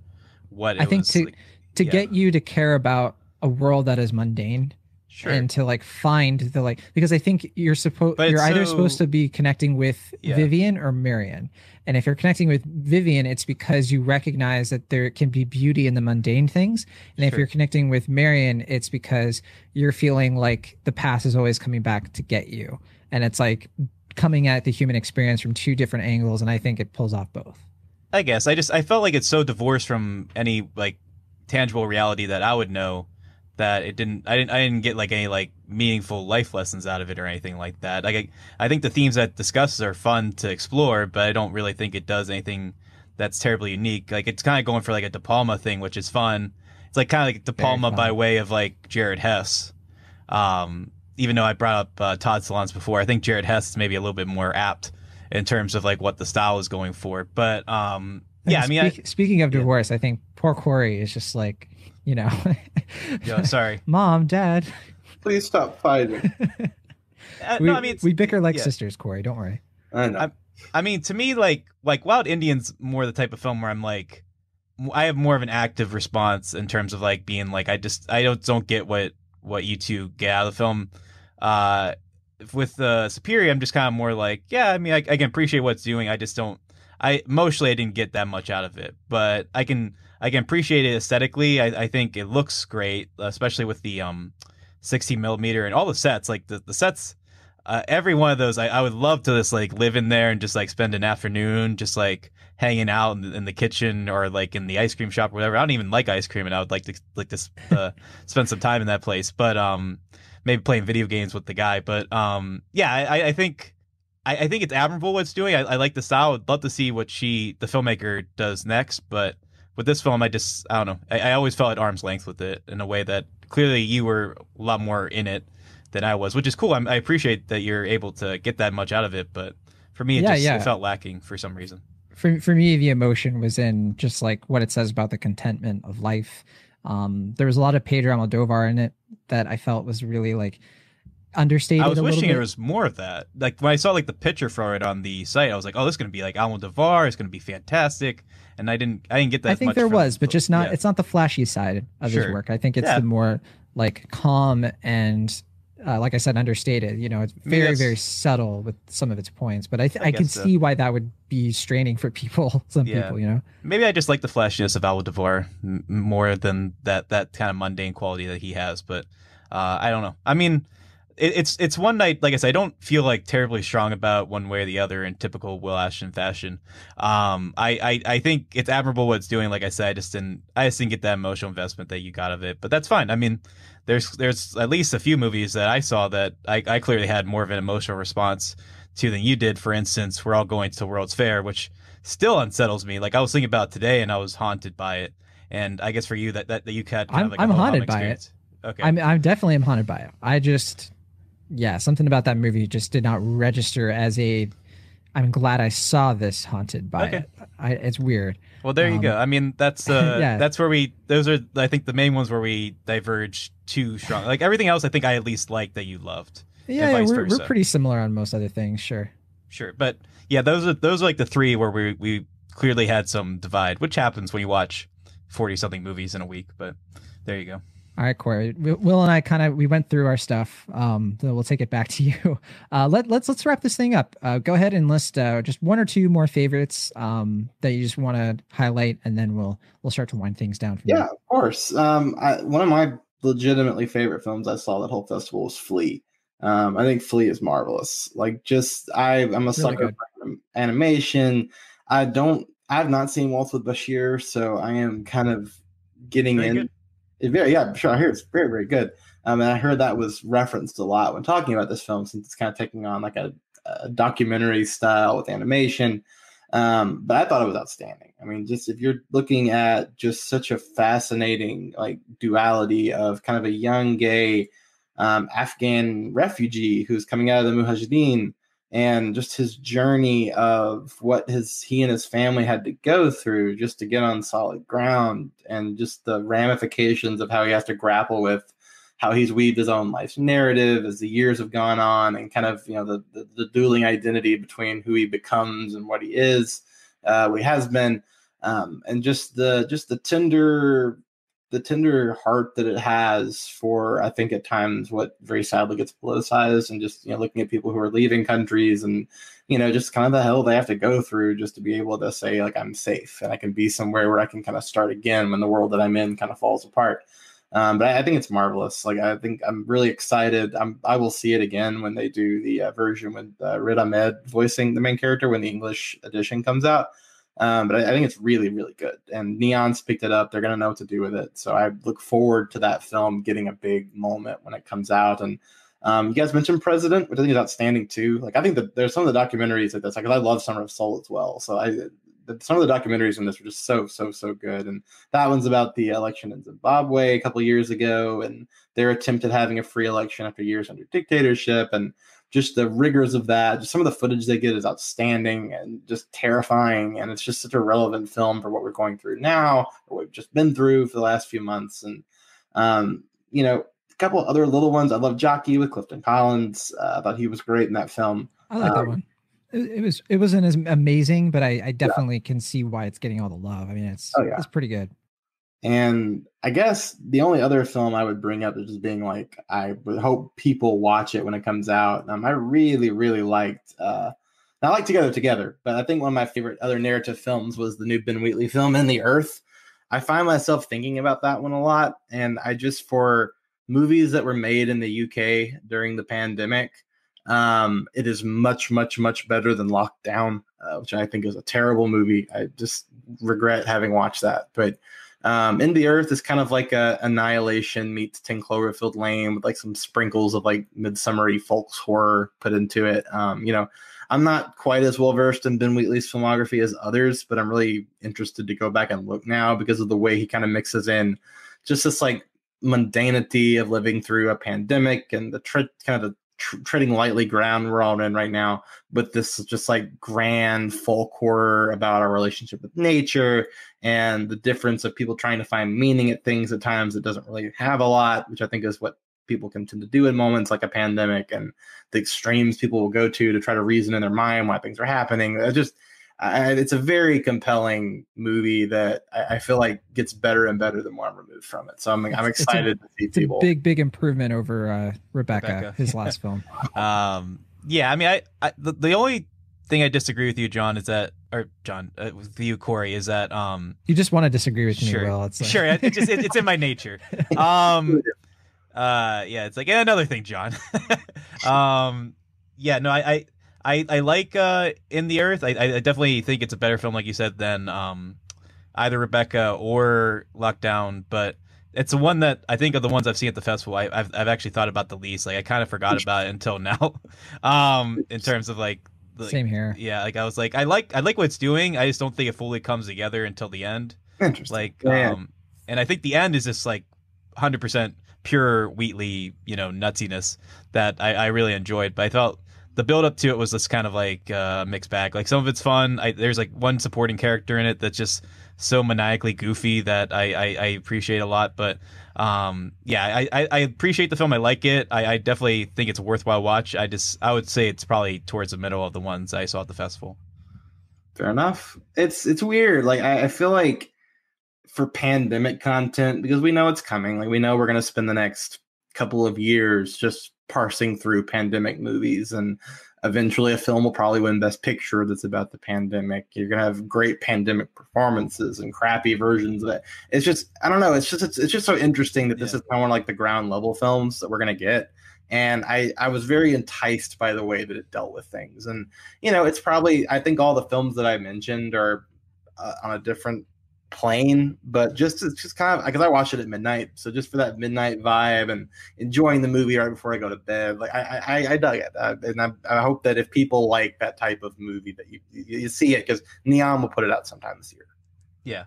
what it I think was. to- like, to Yeah. get you to care about a world that is mundane sure. and to like find the like because I think you're supposed you're either so- supposed to be connecting with Yeah. Vivian or Marion. And if you're connecting with Vivian, it's because you recognize that there can be beauty in the mundane things. And if you're connecting with Marion, it's because you're feeling like the past is always coming back to get you. And it's like coming at the human experience from two different angles. And I think it pulls off both. I guess I just I felt like it's so divorced from any like tangible reality that I would know that it didn't I didn't I didn't get like any like meaningful life lessons out of it or anything like that. Like I, I think the themes that discusses are fun to explore, but I don't really think it does anything that's terribly unique. Like it's kind of going for like a De Palma thing, which is fun. It's like kind of like De Palma by way of like Jared Hess. Um, even though I brought up uh, Todd Solondz before, I think Jared Hess is maybe a little bit more apt in terms of like what the style is going for. But um, yeah, I And mean, I, speaking of yeah. divorce, I think poor Corey is just like, you know, Yo, sorry. mom, dad. Please stop fighting. Uh, We, no, I mean, we bicker like yeah. sisters, Corey. Don't worry. I know. I'm- I mean, to me, like like Wild Indians more the type of film where I'm like, I have more of an active response in terms of like being like, I just I don't don't get what what you two get out of the film. Uh, with uh, Superior, I'm just kind of more like, yeah, I mean, I, I can appreciate what it's doing. I just don't. I emotionally I didn't get that much out of it, but I can I can appreciate it aesthetically. I, I think it looks great, especially with the um 16 millimeter and all the sets. Like the the sets uh, every one of those, I, I would love to just like live in there and just like spend an afternoon just like hanging out in the, in the kitchen or like in the ice cream shop or whatever. I don't even like ice cream, and I would like to like to uh, spend some time in that place. But um, maybe playing video games with the guy. But um, yeah, I, I think I, I think it's admirable what it's doing. I, I like the style. I'd love to see what she, the filmmaker, does next. But with this film, I just I don't know. I, I always felt at arm's length with it in a way that clearly you were a lot more in it than I was, which is cool. I'm, I appreciate that you're able to get that much out of it, but for me, it Yeah, just yeah. it felt lacking for some reason. for for me the emotion was in just like what it says about the contentment of life um there was a lot of pedro almodovar in it that i felt was really like understated I was wishing there was more of that. Like when I saw like the picture for it on the site, I was like, "Oh, this is gonna be like Almodovar. It's gonna be fantastic." And I didn't, I didn't get that. i think there from- was but just not Yeah. it's not the flashy side of his work i think it's Yeah. the more like calm and uh, like i said understated you know it's very that's- very subtle with some of its points but i th- I i, can so. see why that would be straining for people some Yeah. people you know Maybe I just like the flashiness of Almodovar m- more than that that kind of mundane quality that he has. But uh, I don't know. I mean, it, it's it's one night. Like I said, I don't feel like terribly strong about one way or the other in typical Will Ashton fashion. Um, I, I I think it's admirable what it's doing. Like I said, I just didn't I just didn't get that emotional investment that you got of it. But that's fine. I mean, there's there's at least a few movies that I saw that I, I clearly had more of an emotional response to than you did. For instance, we're all going to World's Fair, which still unsettles me. Like I was thinking about it today, and I was haunted by it. And I guess for you, that that, that you had kind I'm- of like a I'm haunted by it. Okay. I'm I'm definitely am haunted by it. I just yeah, something about that movie just did not register as a I'm glad I saw this haunted by Okay. it. I, it's weird. well, there you um, go. I mean, that's uh, Yeah. that's where we. Those are, I think, the main ones where we diverge too strong. Like everything else, I think I at least liked that you loved. Yeah, yeah, we're, we're pretty similar on most other things, sure. Sure, but yeah, those are those are like the three where we we clearly had some divide, which happens when you watch forty something movies in a week. But there you go. All right, Corey. Will and I kind of we went through our stuff. Um, so we'll take it back to you. Uh, let let's let's wrap this thing up. Uh, go ahead and list uh, just one or two more favorites um, that you just want to highlight, and then we'll we'll start to wind things down. From yeah, there. of course. Um, I, one of my legitimately favorite films I saw that whole festival was Flee. Um, I think Flee is marvelous. Like, just I I'm a really sucker for animation. I don't. I've not seen Waltz with Bashir, so I am kind of getting very in. Good yeah, sure. I hear it's very, very good. Um, and I heard that was referenced a lot when talking about this film, since it's kind of taking on like a, a documentary style with animation. Um, but I thought it was outstanding. I mean, just if you're looking at just such a fascinating like duality of kind of a young gay um, Afghan refugee who's coming out of the Mujahideen and just his journey of what his he and his family had to go through just to get on solid ground and just the ramifications of how he has to grapple with how he's weaved his own life's narrative as the years have gone on and kind of you know the the, the dueling identity between who he becomes and what he is uh, what he has been um, and just the just the tender the tender heart that it has for I think at times what very sadly gets politicized and just you know looking at people who are leaving countries and you know just kind of the hell they have to go through just to be able to say like I'm safe and I can be somewhere where I can kind of start again when the world that I'm in kind of falls apart. Um, but I, I, think it's marvelous. Like I think I'm really excited. I'm I will see it again when they do the uh, version with uh, Riz Ahmed voicing the main character when the English edition comes out. Um, but I, I, think it's really, really good. And Neon's picked it up. They're going to know what to do with it. So I look forward to that film getting a big moment when it comes out. And um, you guys mentioned President, which I think is outstanding too. Like I think that there's some of the documentaries like this. Like I love Summer of Soul as well. So I some of the documentaries in this are just so so so good and that one's about the election in zimbabwe a couple years ago and their attempt at having a free election after years under dictatorship and just the rigors of that. Just some of the footage they get is outstanding and just terrifying. And it's just such a relevant film for what we're going through now, or we've just been through for the last few months. And, um, you know, a couple other little ones. I love Jockey with Clifton Collins. Uh, I thought he was great in that film. I like um, that one. It, it, was it wasn't as amazing, but I, I definitely yeah. can see why it's getting all the love. I mean, it's oh, yeah. it's pretty good. And I guess the only other film I would bring up is just being like, I would hope people watch it when it comes out. Um, I really, really liked, uh, I like Together Together, but I think one of my favorite other narrative films was the new Ben Wheatley film, In the Earth. I find myself thinking about that one a lot. And I just, for movies that were made in the UK during the pandemic, um, it is much, much, much better than Lockdown, uh, which I think is a terrible movie. I just regret having watched that. But um, In the Earth is kind of like a Annihilation meets 10 Cloverfield Lane with like some sprinkles of like midsummery folks horror put into it. Um, you know, I'm not quite as well versed in Ben Wheatley's filmography as others, but I'm really interested to go back and look now because of the way he kind of mixes in just this like mundanity of living through a pandemic and the kind of the tr- treading lightly ground we're all in right now with this just like grand folk horror about our relationship with nature and the difference of people trying to find meaning at things at times that doesn't really have a lot, which I think is what people can tend to do in moments like a pandemic and the extremes people will go to to try to reason in their mind why things are happening. It's just I, it's a very compelling movie that I, I, feel like gets better and better the more I'm removed from it. So I'm I'm excited a, to see people. big big improvement over uh, Rebecca, Rebecca, his last film. Um, yeah, I mean, I, I the, the only thing I disagree with you, John, is that or John uh, with you, Corey, is that um you just want to disagree with sure, me. Well, it's like... sure, it just it, it's in my nature. Um, uh, yeah, it's like another thing, John. um, yeah, no, I, I I I like uh, In the Earth. I, I definitely think it's a better film, like you said, than um, either Rebecca or Lockdown. But it's the one that I think of the ones I've seen at the festival. I, have I've actually thought about the least. Like I kind of forgot about it until now. um, in terms of like, like, same here. Yeah, like I was like, I like I like what it's doing. I just don't think it fully comes together until the end. Interesting. Like, yeah. um, and I think the end is just like hundred percent pure Wheatley, you know, nutsiness that I, I really enjoyed. But I felt the build up to it was this kind of like uh, mixed bag. Like some of it's fun. I, there's like one supporting character in it that's just so maniacally goofy that I, I, I appreciate a lot. But um, yeah, I, I, appreciate the film. I like it. I, I definitely think it's a worthwhile watch. I just I would say it's probably towards the middle of the ones I saw at the festival. Fair enough. It's it's weird. Like I, I feel like for pandemic content because we know it's coming. Like we know we're to spend the next couple of years just parsing through pandemic movies and eventually a film will probably win best picture that's about the pandemic. You're going to have great pandemic performances and crappy versions of it. It's just i don't know it's just it's, it's just so interesting that this yeah. is kind of like the ground level films that we're going to get. And I, I was very enticed by the way that it dealt with things. And you know it's probably i think all the films that i mentioned are uh, on a different plane, but just it's just kind of because I watch it at midnight, so just for that midnight vibe and enjoying the movie right before I go to bed, like I I, I dug it, uh, and I, I hope that if people like that type of movie, that you you see it because Neon will put it out sometime this year. Yeah,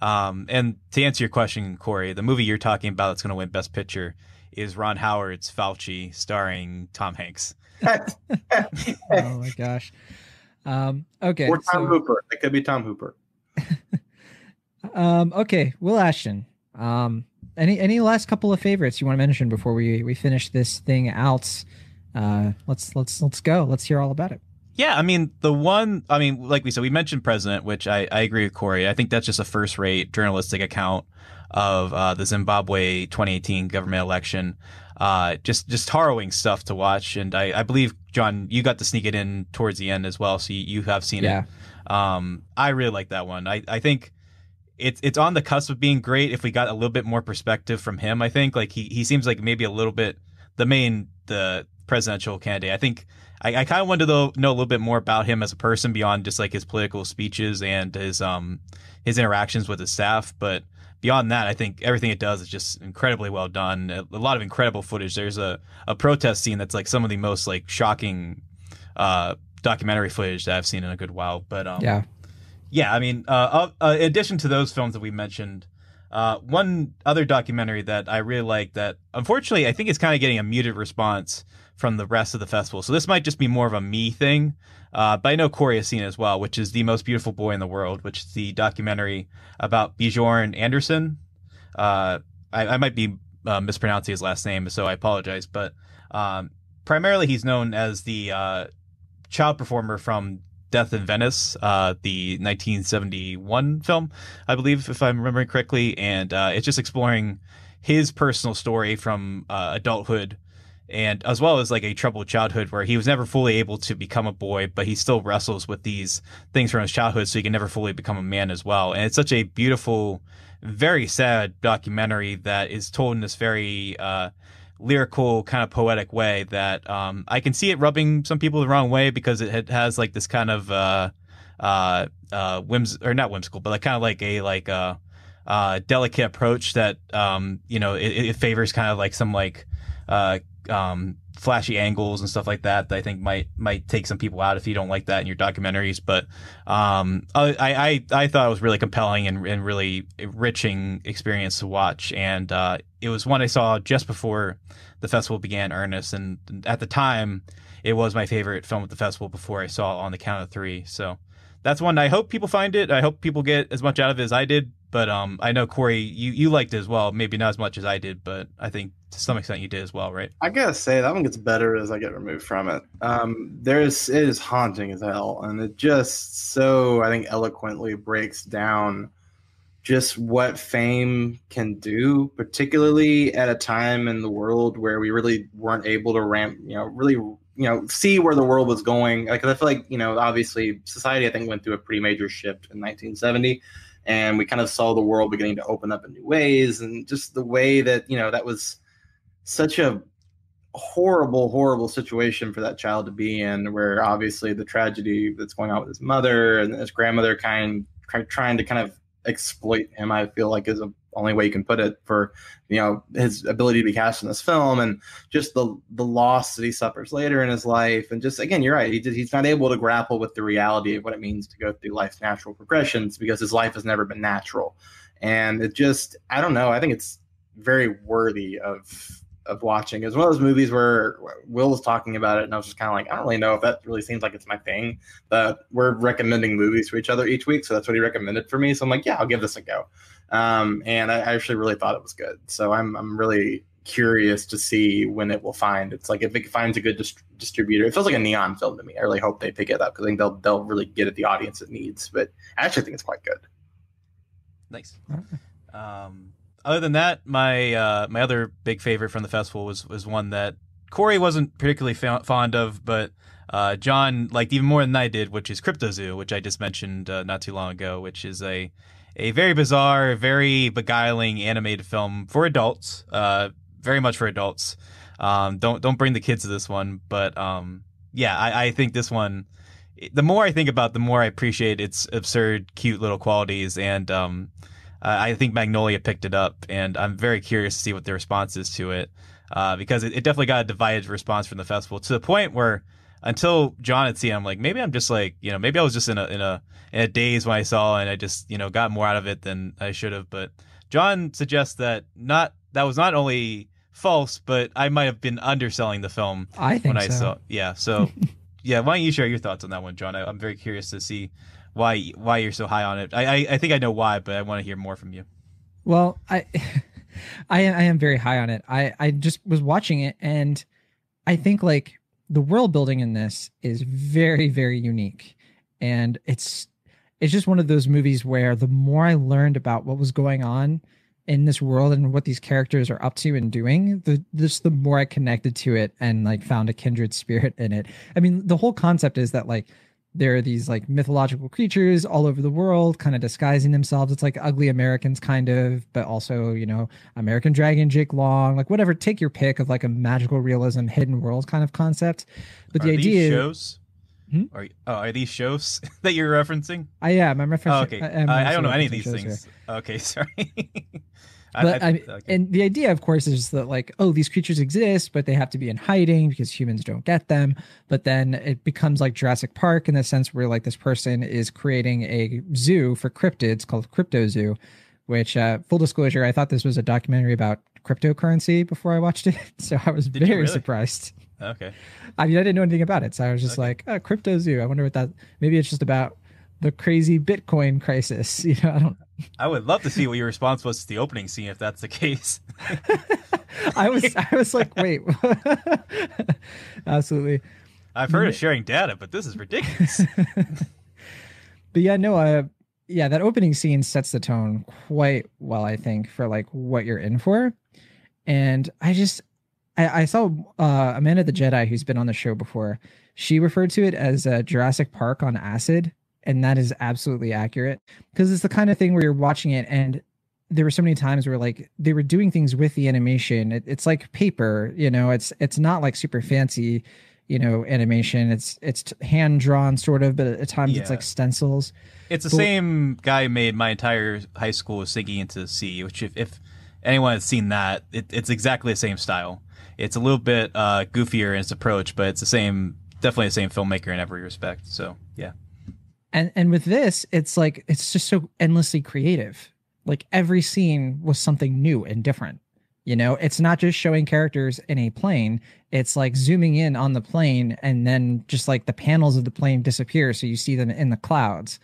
um, and to answer your question, Corey, the movie you're talking about that's going to win Best Picture is Ron Howard's Fauci, starring Tom Hanks. oh my gosh. Um, okay. Or Tom so... Hooper. It could be Tom Hooper. Um, okay, Will Ashton. Um, any any last couple of favorites you want to mention before we we finish this thing out? Uh, let's let's let's go. Let's hear all about it. Yeah, I mean the one. I mean, like we said, we mentioned President, which I I agree with Corey. I think that's just a first rate journalistic account of uh, the Zimbabwe 2018 government election. Uh, just just harrowing stuff to watch, and I, I believe John, you got to sneak it in towards the end as well, so you, you have seen yeah. it. Um, I really like that one. I I think it's it's on the cusp of being great if we got a little bit more perspective from him. I think like he he seems like maybe a little bit the main the presidential candidate. I think I, I kind of wanted to know, a little bit more about him as a person beyond just like his political speeches and his um his interactions with his staff, but beyond that, I think everything it does is just incredibly well done. A, a, lot of incredible footage. There's a, a protest scene that's like some of the most like shocking uh, documentary footage that I've seen in a good while. But um, yeah, yeah, I mean, uh, uh, in addition to those films that we mentioned, uh, one other documentary that I really like that unfortunately I think is kind of getting a muted response from the rest of the festival. So this might just be more of a me thing, uh, but I know Corey has seen it as well, which is The Most Beautiful Boy in the World, which is the documentary about Bjorn Anderson. Uh, I, I, might be uh, mispronouncing his last name, so I apologize, but um, primarily he's known as the uh, child performer from Death in Venice, uh, the 1971 film, I believe, if I'm remembering correctly, and uh, it's just exploring his personal story from uh, adulthood and as well as like a troubled childhood where he was never fully able to become a boy, but he still wrestles with these things from his childhood, so he can never fully become a man as well. And it's such a beautiful, very sad documentary that is told in this very uh, lyrical kind of poetic way that um, I can see it rubbing some people the wrong way because it has like this kind of uh, uh, uh, whims or not whimsical, but like kind of like a like a uh, uh, delicate approach that um, you know it, it, favors kind of like some like uh, um, flashy angles and stuff like that that I think might might take some people out if you don't like that in your documentaries. But um, I, I I thought it was really compelling and, and really enriching experience to watch, and uh, it was one I saw just before the festival began earnest, and at the time it was my favorite film at the festival before I saw on the count of three. So that's one I hope people find it. I hope people get as much out of it as I did. But um, I know Corey, you you liked it as well. Maybe not as much as I did, but I think to some extent you did as well, right? I gotta say that one gets better as I get removed from it. Um, there's it is haunting as hell, and it just so I think eloquently breaks down just what fame can do, particularly at a time in the world where we really weren't able to ramp, you know, really you know see where the world was going. Like I feel like you know obviously society I think went through a pretty major shift in 1970 and we kind of saw the world beginning to open up in new ways and just the way that you know that was such a horrible horrible situation for that child to be in where obviously the tragedy that's going on with his mother and his grandmother kind, trying to kind of exploit him i feel like is a only way you can put it for you know his ability to be cast in this film and just the the loss that he suffers later in his life and just again you're right he he's not able to grapple with the reality of what it means to go through life's natural progressions because his life has never been natural and it just i don't know i think it's very worthy of of watching. It's one of those movies where Will was talking about it, and I was just kind of like, I don't really know if that really seems like it's my thing. But we're recommending movies for each other each week, so that's what he recommended for me. So I'm like, yeah, I'll give this a go. Um, and I actually really thought it was good. So I'm I'm really curious to see when it will find. It's like if it finds a good dist- distributor, it feels like a neon film to me. I really hope they pick it up because I think they'll they'll really get at the audience it needs. But I actually think it's quite good. Nice. Um, other than that, my uh, my other big favorite from the festival was was one that Corey wasn't particularly fa- fond of, but uh, John liked even more than I did, which is Cryptozoo, which I just mentioned uh, not too long ago, which is a a very bizarre, very beguiling animated film for adults, uh, very much for adults. Um, don't don't bring the kids to this one, but um, yeah, I, I think this one. The more I think about, it, the more I appreciate its absurd, cute little qualities, and um, I think Magnolia picked it up, and I'm very curious to see what the response is to it, uh, because it, it definitely got a divided response from the festival to the point where until John had seen, it, I'm like, maybe I'm just like, you know, maybe I was just in a in a in a daze when I saw, and I just you know got more out of it than I should have. But John suggests that not that was not only false, but I might have been underselling the film. I think when I so. saw, yeah. So, yeah, why don't you share your thoughts on that one, John? I, I'm very curious to see why why you're so high on it. I I, I think I know why, but I want to hear more from you. Well, I, I I am very high on it. I I just was watching it, and I think like the world building in this is very very unique, and it's it's just one of those movies where the more I learned about what was going on in this world and what these characters are up to and doing, the just the more I connected to it and like found a kindred spirit in it. I mean, the whole concept is that like there are these like mythological creatures all over the world kind of disguising themselves it's like ugly americans kind of but also you know american dragon jake long like whatever take your pick of like a magical realism hidden world kind of concept but are the these idea shows. Hmm? Are oh, are these shows that you're referencing? i am i'm referencing Oh, okay, I, am I, I don't know any of these shows here. things. Okay, sorry. But I, okay. and the idea of course is that like oh these creatures exist but they have to be in hiding because humans don't get them but then it becomes like jurassic park in the sense where like this person is creating a zoo for cryptids called Cryptozoo which uh full disclosure i thought this was a documentary about cryptocurrency before i watched it so i was Did very really? surprised okay. i mean i didn't know anything about it so i was just Okay. like oh, Cryptozoo i wonder what that maybe it's just about the crazy bitcoin crisis you know i don't I would love to see what your response was to the opening scene if that's the case. I was I was like, wait. Absolutely. I've heard of sharing data, but this is ridiculous. But yeah, no, uh yeah, that opening scene sets the tone quite well, I think, for like what you're in for. And I just I, I saw uh Amanda the Jedi, who's been on the show before, she referred to it as uh, Jurassic Park on acid, and that is absolutely accurate. Because it's the kind of thing where you're watching it and there were so many times where like they were doing things with the animation. It, it's like paper, you know. It's it's not like super fancy, you know, animation. It's it's hand drawn sort of, but at times it's like stencils. It's the Cool. same guy made my entire high school was sinking into the sea, which if, if anyone has seen that, it, it's exactly the same style. It's a little bit uh, goofier in its approach, but it's the same, definitely the same filmmaker in every respect. So yeah, And and with this, it's like it's just so endlessly creative. Like every scene was something new and different. You know, it's not just showing characters in a plane. It's like zooming in on the plane and then just like the panels of the plane disappear so you see them in the clouds.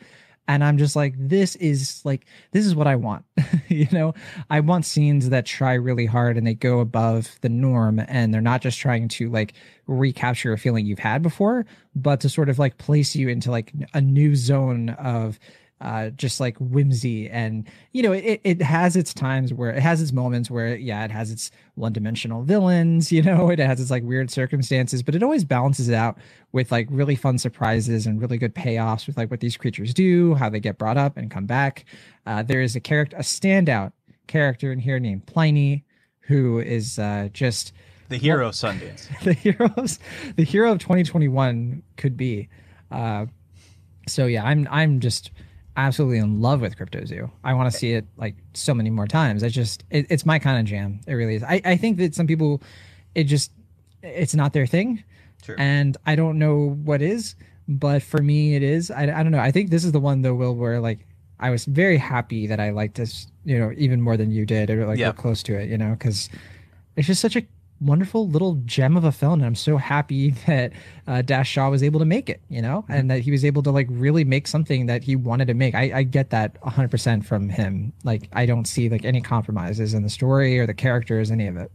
And I'm just like this is like this is what I want. you know, I want scenes that try really hard and they go above the norm and they're not just trying to like recapture a feeling you've had before, but to sort of like place you into like a new zone of uh just like whimsy. And you know it, it has its times where it has its moments where yeah it has its one-dimensional villains you know it has its like weird circumstances but it always balances it out with like really fun surprises and really good payoffs with like what these creatures do how they get brought up and come back. Uh there is a character a standout character in here named pliny who is uh just the hero of Sundance. the heroes the hero of 2021 could be. Uh so yeah i'm i'm just absolutely in love with Cryptozoo. I want to see it like so many more times. I just it, it's my kind of jam. It really is. I, I think that some people it just it's not their thing. Sure. and i don't know what is but for me it is. I, I don't know. I think this is the one though will where like i was very happy that i liked this you know even more than you did or like Yeah. close to it you know because it's just such a wonderful little gem of a film and i'm so happy that uh, dash shaw was able to make it you know and that he was able to like really make something that he wanted to make. I, I get that 100% from him. Like i don't see like any compromises in the story or the characters any of it.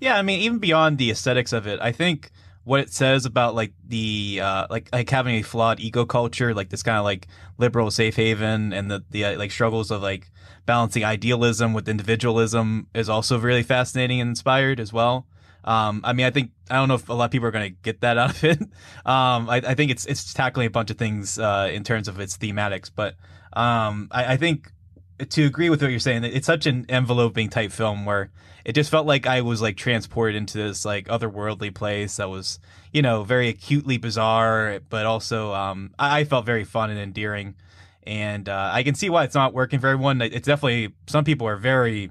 Yeah, I mean, even beyond the aesthetics of it, I think what it says about like the uh like like having a flawed eco culture, like this kind of like liberal safe haven, and the the uh, like struggles of like balancing idealism with individualism is also really fascinating and inspired as well. Um, I mean, I think I don't know if a lot of people are going to get that out of it. Um, I, I, think it's it's tackling a bunch of things uh, in terms of its thematics, but um, I, I, think to agree with what you're saying, it's such an enveloping type film where it just felt like I was like transported into this like otherworldly place that was, you know, very acutely bizarre, but also um, I, I felt very fun and endearing. And uh, I can see why it's not working for everyone. It's definitely some people are very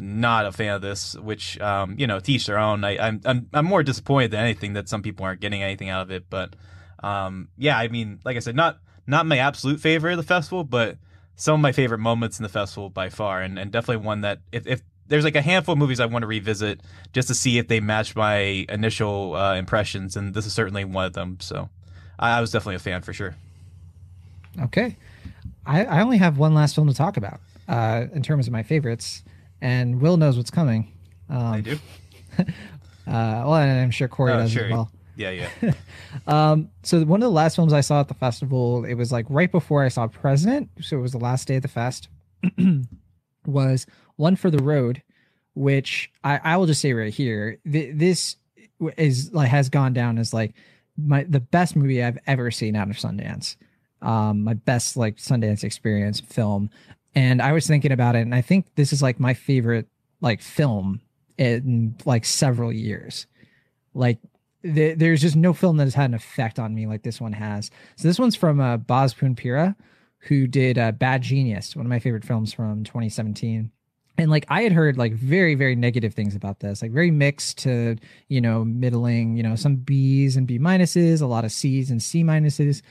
not a fan of this, which um, you know, teach their own. I, am I'm I'm more disappointed than anything that some people aren't getting anything out of it. But um, yeah, I mean, like I said, not not my absolute favorite of the festival, but some of my favorite moments in the festival by far, and, and definitely one that if, if there's like a handful of movies I want to revisit just to see if they match my initial uh, impressions, and this is certainly one of them. So I, I was definitely a fan for sure. Okay, I, I only have one last film to talk about uh, in terms of my favorites and Will knows what's coming. Um, I do. uh, well, and I'm sure Corey oh, does sure. as well. Yeah, yeah. um, so one of the last films I saw at the festival, it was like right before I saw President, so it was the last day of the fest. was One for the Road, which I, I will just say right here, th- this is like has gone down as like my the best movie I've ever seen out of Sundance. Um, my best like Sundance experience film and I was thinking about it, and I think this is like my favorite like film in like several years. Like th- there's just no film that has had an effect on me like this one has. So this one's from uh, Baz Poonpiriya, who did uh, Bad Genius, one of my favorite films from 2017 and like i had heard like very very negative things about this like very mixed to you know middling you know some b's and b minuses a lot of c's and c minuses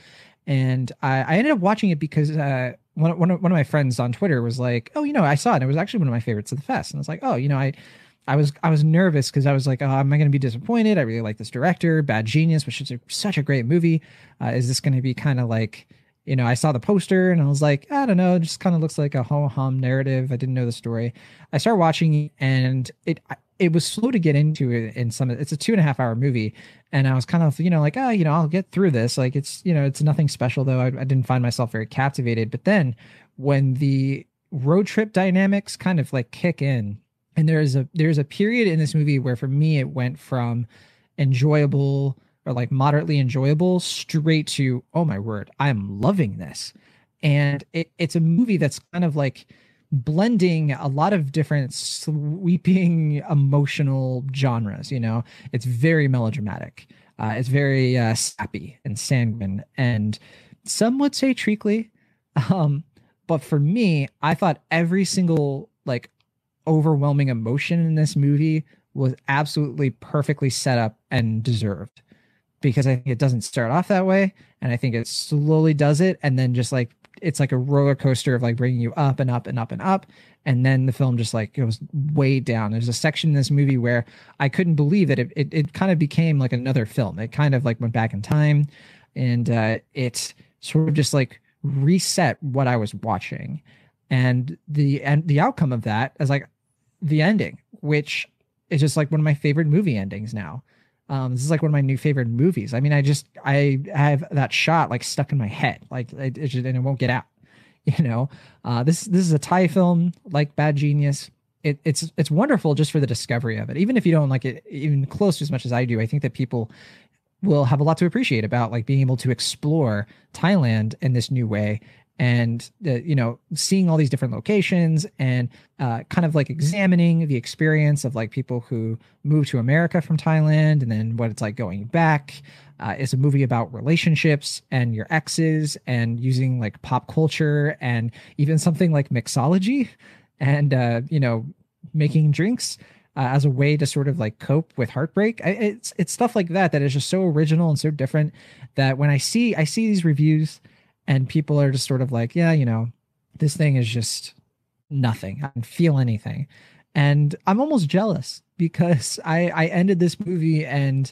and i, I ended up watching it because uh, one, one, of, one of my friends on Twitter was like, "Oh, you know, I saw it. And it was actually one of my favorites of the fest." And I was like, "Oh, you know, I." I was I was nervous because I was like, oh, am I going to be disappointed? I really like this director, Bad Genius, which is a, such a great movie. Uh, is this going to be kind of like, you know, I saw the poster and I was like, I don't know, it just kind of looks like a ho hum narrative. I didn't know the story. I started watching and it it was slow to get into it in some. It's a two and a half hour movie, and I was kind of you know like oh you know I'll get through this. Like it's you know it's nothing special though. I, I didn't find myself very captivated. But then when the road trip dynamics kind of like kick in and there's a there's a period in this movie where for me it went from enjoyable or like moderately enjoyable straight to oh my word i'm loving this. And it, it's a movie that's kind of like blending a lot of different sweeping emotional genres you know? It's very melodramatic. Uh, it's very uh, sappy and sanguine and some would say treacly. Um, but for me i thought every single like overwhelming emotion in this movie was absolutely perfectly set up and deserved because i think it doesn't start off that way and i think it slowly does it and then just like it's like a roller coaster of like bringing you up and up and up and up. And then the film just like goes way down. There's a section in this movie where i couldn't believe that it, it, it kind of became like another film. It kind of like went back in time. And uh it sort of just like reset what i was watching. And the and the outcome of that is like the ending which is just like one of my favorite movie endings now um, this is like one of my new favorite movies. I mean, I just I have that shot like stuck in my head, like it, it just, and it won't get out. You know, uh, this this is a Thai film like Bad Genius. It, it's it's wonderful just for the discovery of it. Even if you don't like it even close to as much as I do, I think that people will have a lot to appreciate about like being able to explore Thailand in this new way and you know seeing all these different locations and uh, kind of like examining the experience of like people who move to america from thailand and then what it's like going back uh, it's a movie about relationships and your exes and using like pop culture and even something like mixology and uh, you know making drinks uh, as a way to sort of like cope with heartbreak. I, it's it's stuff like that that is just so original and so different that when I see I see these reviews and people are just sort of like, yeah, you know, this thing is just nothing. I don't feel anything. And I'm almost jealous because I I ended this movie and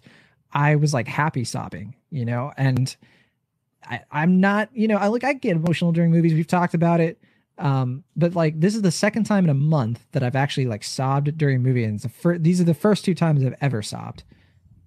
I was like happy sobbing, you know, and I, I'm not, you know, I like I get emotional during movies. We've talked about it. Um, but like this is the second time in a month that I've actually like sobbed during a movie, and the these are the first two times I've ever sobbed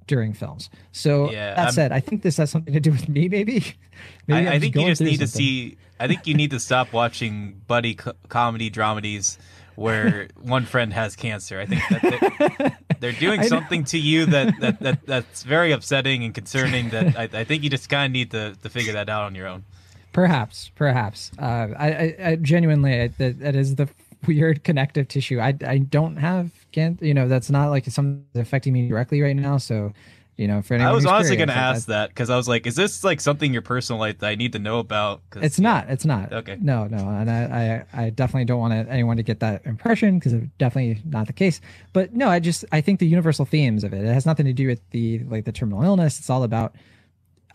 during films. So Yeah, that said, I think this has something to do with me. Maybe. maybe I, I'm think you just need to see. I think you need to stop watching buddy co- comedy dramedies where one friend has cancer. I think that they're, they're doing something to you that, that, that that's very upsetting and concerning. That I, I think you just kind of need to, to figure that out on your own. Perhaps, perhaps. Uh, I, I, I genuinely, I, that, that is the weird connective tissue. I, I don't have cancer. You know, that's not like something that's affecting me directly right now. So, you know, for anyone I was honestly going to ask that because I was like, is this like something your personal life that I need to know about? It's not. It's not. Okay. No, no, and I, I, I definitely don't want anyone to get that impression because it's definitely not the case. But no, I just I think the universal themes of it. It has nothing to do with the like the terminal illness. It's all about.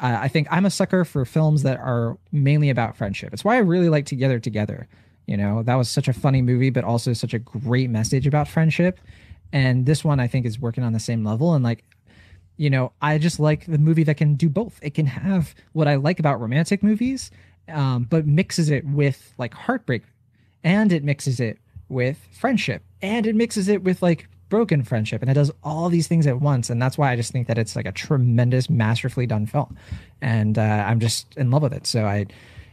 I think I'm a sucker for films that are mainly about friendship. It's why I really like Together Together. You know, that was such a funny movie, but also such a great message about friendship. And this one, I think, is working on the same level. And like, you know, I just like the movie that can do both. It can have what I like about romantic movies, um, but mixes it with like heartbreak, and it mixes it with friendship, and it mixes it with like broken friendship, and it does all these things at once. And that's why I just think that it's like a tremendous, masterfully done film, and uh, I'm just in love with it. So I,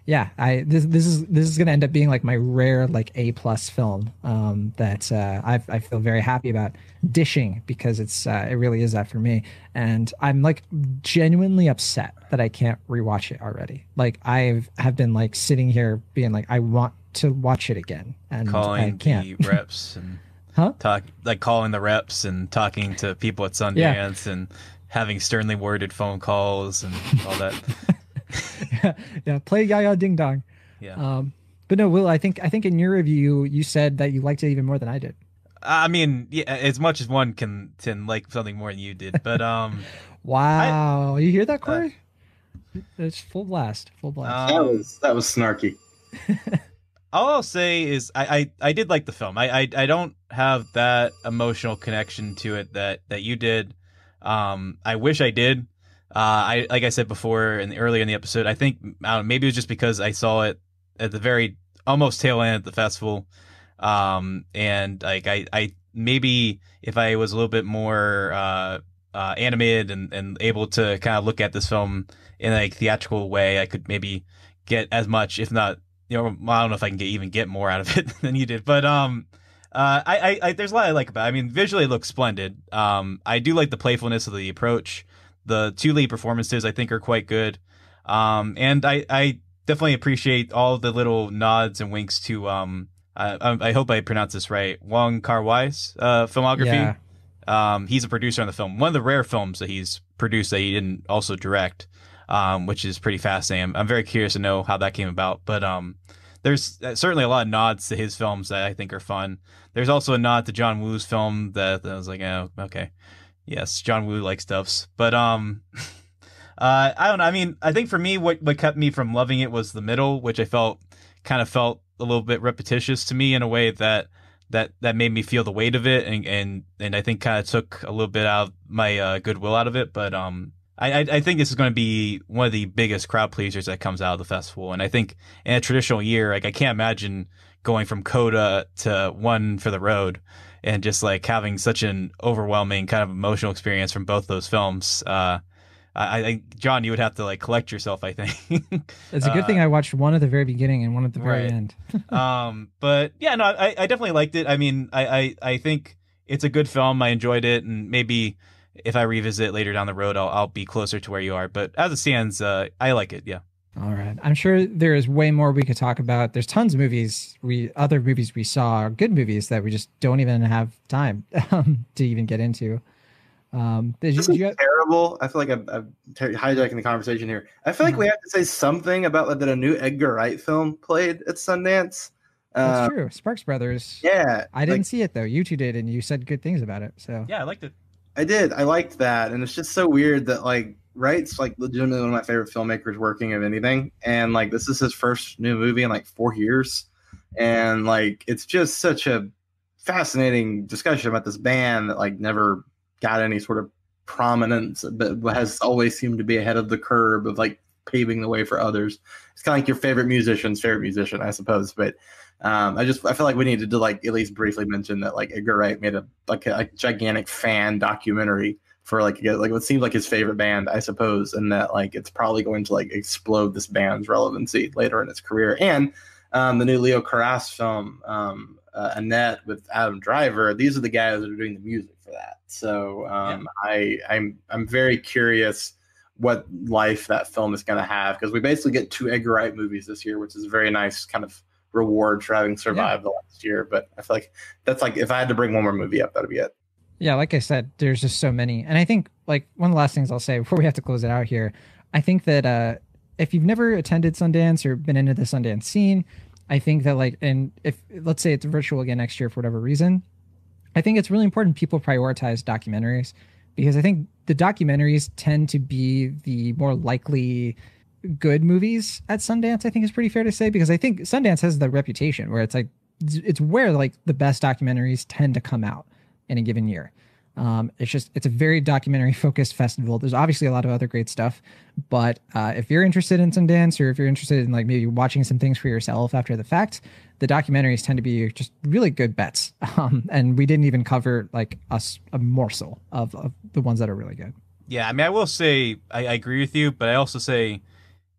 yeah, I this this is this is gonna end up being like my rare like A plus film um, that uh, I I feel very happy about dishing because it's uh, it really is that for me, and I'm like genuinely upset that I can't rewatch it already. Like I've have been like sitting here being like I want to watch it again, and I calling can't. the reps and Huh? talk like calling the reps and talking to people at Sundance and having sternly worded phone calls and all that. yeah, yeah, play Ja Ja Ding Dong. Yeah. Um, but no, Will, I think I think in your review you said that you liked it even more than I did. I mean, yeah, as much as one can can like something more than you did, but um, Wow, you hear that, Corey? it's full blast, full blast. That um was that was snarky. all I'll say is I, I, I did like the film. I, I I don't have that emotional connection to it that that you did. Um, I wish I did. Uh, I like I said before the, earlier in the episode. I think I know, maybe it was just because I saw it at the very almost tail end at the festival. Um, and like I I maybe if I was a little bit more uh, uh animated and and able to kind of look at this film in a theatrical way, I could maybe get as much, if not you know, I don't know if I can get even get more out of it than you did, but um, uh, I, I, I there's a lot I like about. it. I mean, visually it looks splendid. Um, I do like the playfulness of the approach. The two lead performances I think are quite good. Um, and I, I definitely appreciate all the little nods and winks to um, I, I hope I pronounce this right, Wong Kar Wai's uh filmography. Yeah. Um, he's a producer on the film. One of the rare films that he's produced that he didn't also direct, um, which is pretty fascinating. I'm, I'm very curious to know how that came about. But um, there's uh, certainly a lot of nods to his films that I think are fun. There's also a nod to John Woo's film that, that I was like, oh, okay, yes, John Woo likes stuffs. But um, uh, I don't know. I mean, I think for me, what what kept me from loving it was the middle, which I felt kind of felt a little bit repetitious to me in a way that that that made me feel the weight of it and and and I think kind of took a little bit out of my uh, goodwill out of it. But um, I I, I think this is going to be one of the biggest crowd pleasers that comes out of the festival, and I think in a traditional year, like I can't imagine going from Coda to One for the Road. And just like having such an overwhelming kind of emotional experience from both those films, uh, I think John, you would have to like collect yourself. I think. It's a good Uh, thing I watched one at the very beginning and one at the very Right. end. um, but yeah, no, I, I definitely liked it. I mean, I, I, I think it's a good film. I enjoyed it, and maybe if I revisit later down the road, I'll, I'll be closer to where you are. But as it stands, uh, I like it. Yeah. All right. I'm sure there is way more we could talk about. There's tons of movies we other movies we saw, good movies that we just don't even have time um, to even get into. Um, did you, This did is you, terrible. I feel like I'm, I'm ter- hijacking the conversation here. I feel like we have to say something about like, that a new Edgar Wright film played at Sundance. that's Uh, true. Sparks Brothers. yeah, I didn't like, see it though. You two did, and you said good things about it. So Yeah, I liked it. I did. I liked that, and it's just so weird that like Wright's like legitimately one of my favorite filmmakers working of anything, and like this is his first new movie in like four years, and like it's just such a fascinating discussion about this band that like never got any sort of prominence, but has always seemed to be ahead of the curve of like paving the way for others. It's kind of like your favorite musician's favorite musician, I suppose, but. Um, I just I feel like we needed to like at least briefly mention that like Edgar Wright made a like a, a gigantic fan documentary for like like what seems like his favorite band, I suppose, and that like it's probably going to like explode this band's relevancy later in its career. And um, the new Leo Carax film, um, uh, Annette with Adam Driver, these are the guys that are doing the music for that. So um, yeah. I I'm I'm very curious what life that film is going to have because we basically get two Edgar Wright movies this year, which is a very nice kind of reward for having survived yeah. the last year. But I feel like that's like if I had to bring one more movie up, that'd be it. Yeah, like I said, there's just so many, and I think like one of the last things I'll say before we have to close it out here, I think that uh, if you've never attended Sundance or been into the Sundance scene, I think that like, and if let's say it's virtual again next year for whatever reason, I think it's really important people prioritize documentaries because I think the documentaries tend to be the more likely good movies at Sundance. I think is pretty fair to say because I think Sundance has the reputation where it's like it's where like the best documentaries tend to come out in a given year. Um, it's just it's a very documentary focused festival. There's obviously a lot of other great stuff, but uh, if you're interested in Sundance or if you're interested in like maybe watching some things for yourself after the fact, the documentaries tend to be just really good bets. Um, and we didn't even cover like a, a morsel of, of the ones that are really good. Yeah, I mean, I will say I, I agree with you, but I also say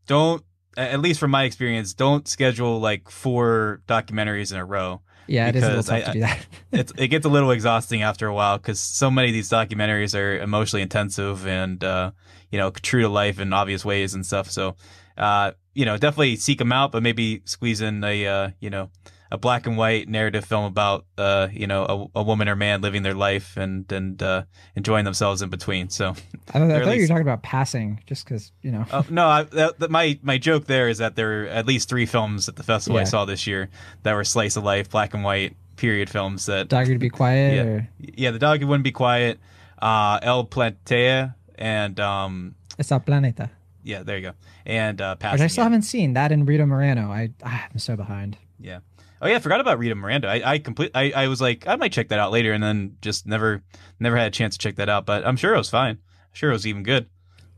don't at least from my experience, don't schedule like four documentaries in a row yeah, it is a little tough I, to do that. it, it gets a little exhausting after a while because so many of these documentaries are emotionally intensive and uh, you know true to life in obvious ways and stuff. So uh, you know, definitely seek them out, but maybe squeeze in a uh, you know a black and white narrative film about uh, you know a, a, woman or man living their life and and uh, enjoying themselves in between. So I, I thought least... you were talking about passing, just because you know. Uh, no, I, that, that, my my joke there is that there are at least three films at the festival yeah. I saw this year that were slice of life, black and white period films. That dog would be quiet. Yeah, or... yeah, the dog wouldn't be quiet. Uh, El Planeta and um, Esa Planeta. Yeah, there you go. And uh, Which I still haven't seen that in Rita Moreno. I I'm so behind. Yeah. Oh yeah, I forgot about Rita Miranda. I I complete. I, I was like, I might check that out later, and then just never never had a chance to check that out. But I'm sure it was fine. I'm sure it was even good.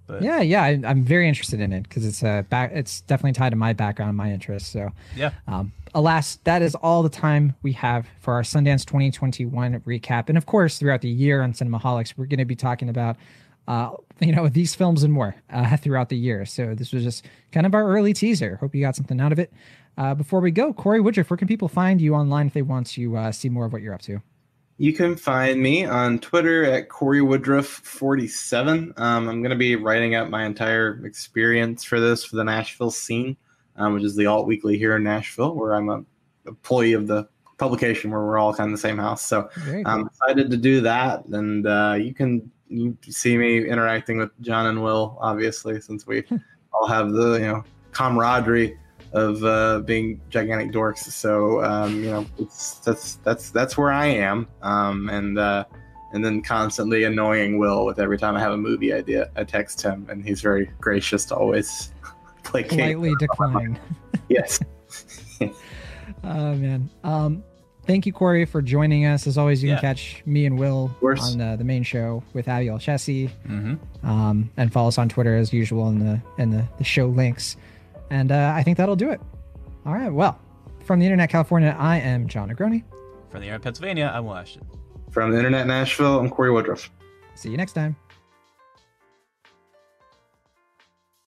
But yeah, yeah, I, am very interested in it because it's a back. It's definitely tied to my background, my interests. So yeah. Um, alas, that is all the time we have for our Sundance 2021 recap, and of course, throughout the year on Cinemaholics, we're going to be talking about uh, you know, these films and more uh, throughout the year. So this was just kind of our early teaser. Hope you got something out of it. Uh, before we go, Corey Woodruff, where can people find you online if they want to uh, see more of what you're up to? You can find me on Twitter at Corey Woodruff47. Um, I'm going to be writing up my entire experience for this for the Nashville scene, um, which is the alt weekly here in Nashville, where I'm a employee of the publication where we're all kind of the same house. So I'm excited to do that. And uh, you can you see me interacting with Jon and Will, obviously, since we all have the you know camaraderie of uh, being gigantic dorks. So um, you know, that's that's that's where I am, um, and uh, and then constantly annoying Will with every time I have a movie idea. I text him, and he's very gracious to always placate. Politely decline. yes. oh man. Um, thank you, Corey, for joining us. As always, you yeah. can catch me and Will on uh, the main show with Abiel Chessie, mm-hmm. um, and follow us on Twitter as usual in the in the, the show links. And uh, I think that'll do it. All right. Well, from the Internet California, I am Jon Negroni. From the Internet Pennsylvania, I'm Will Ashton. From the Internet Nashville, I'm Corey Woodruff. See you next time.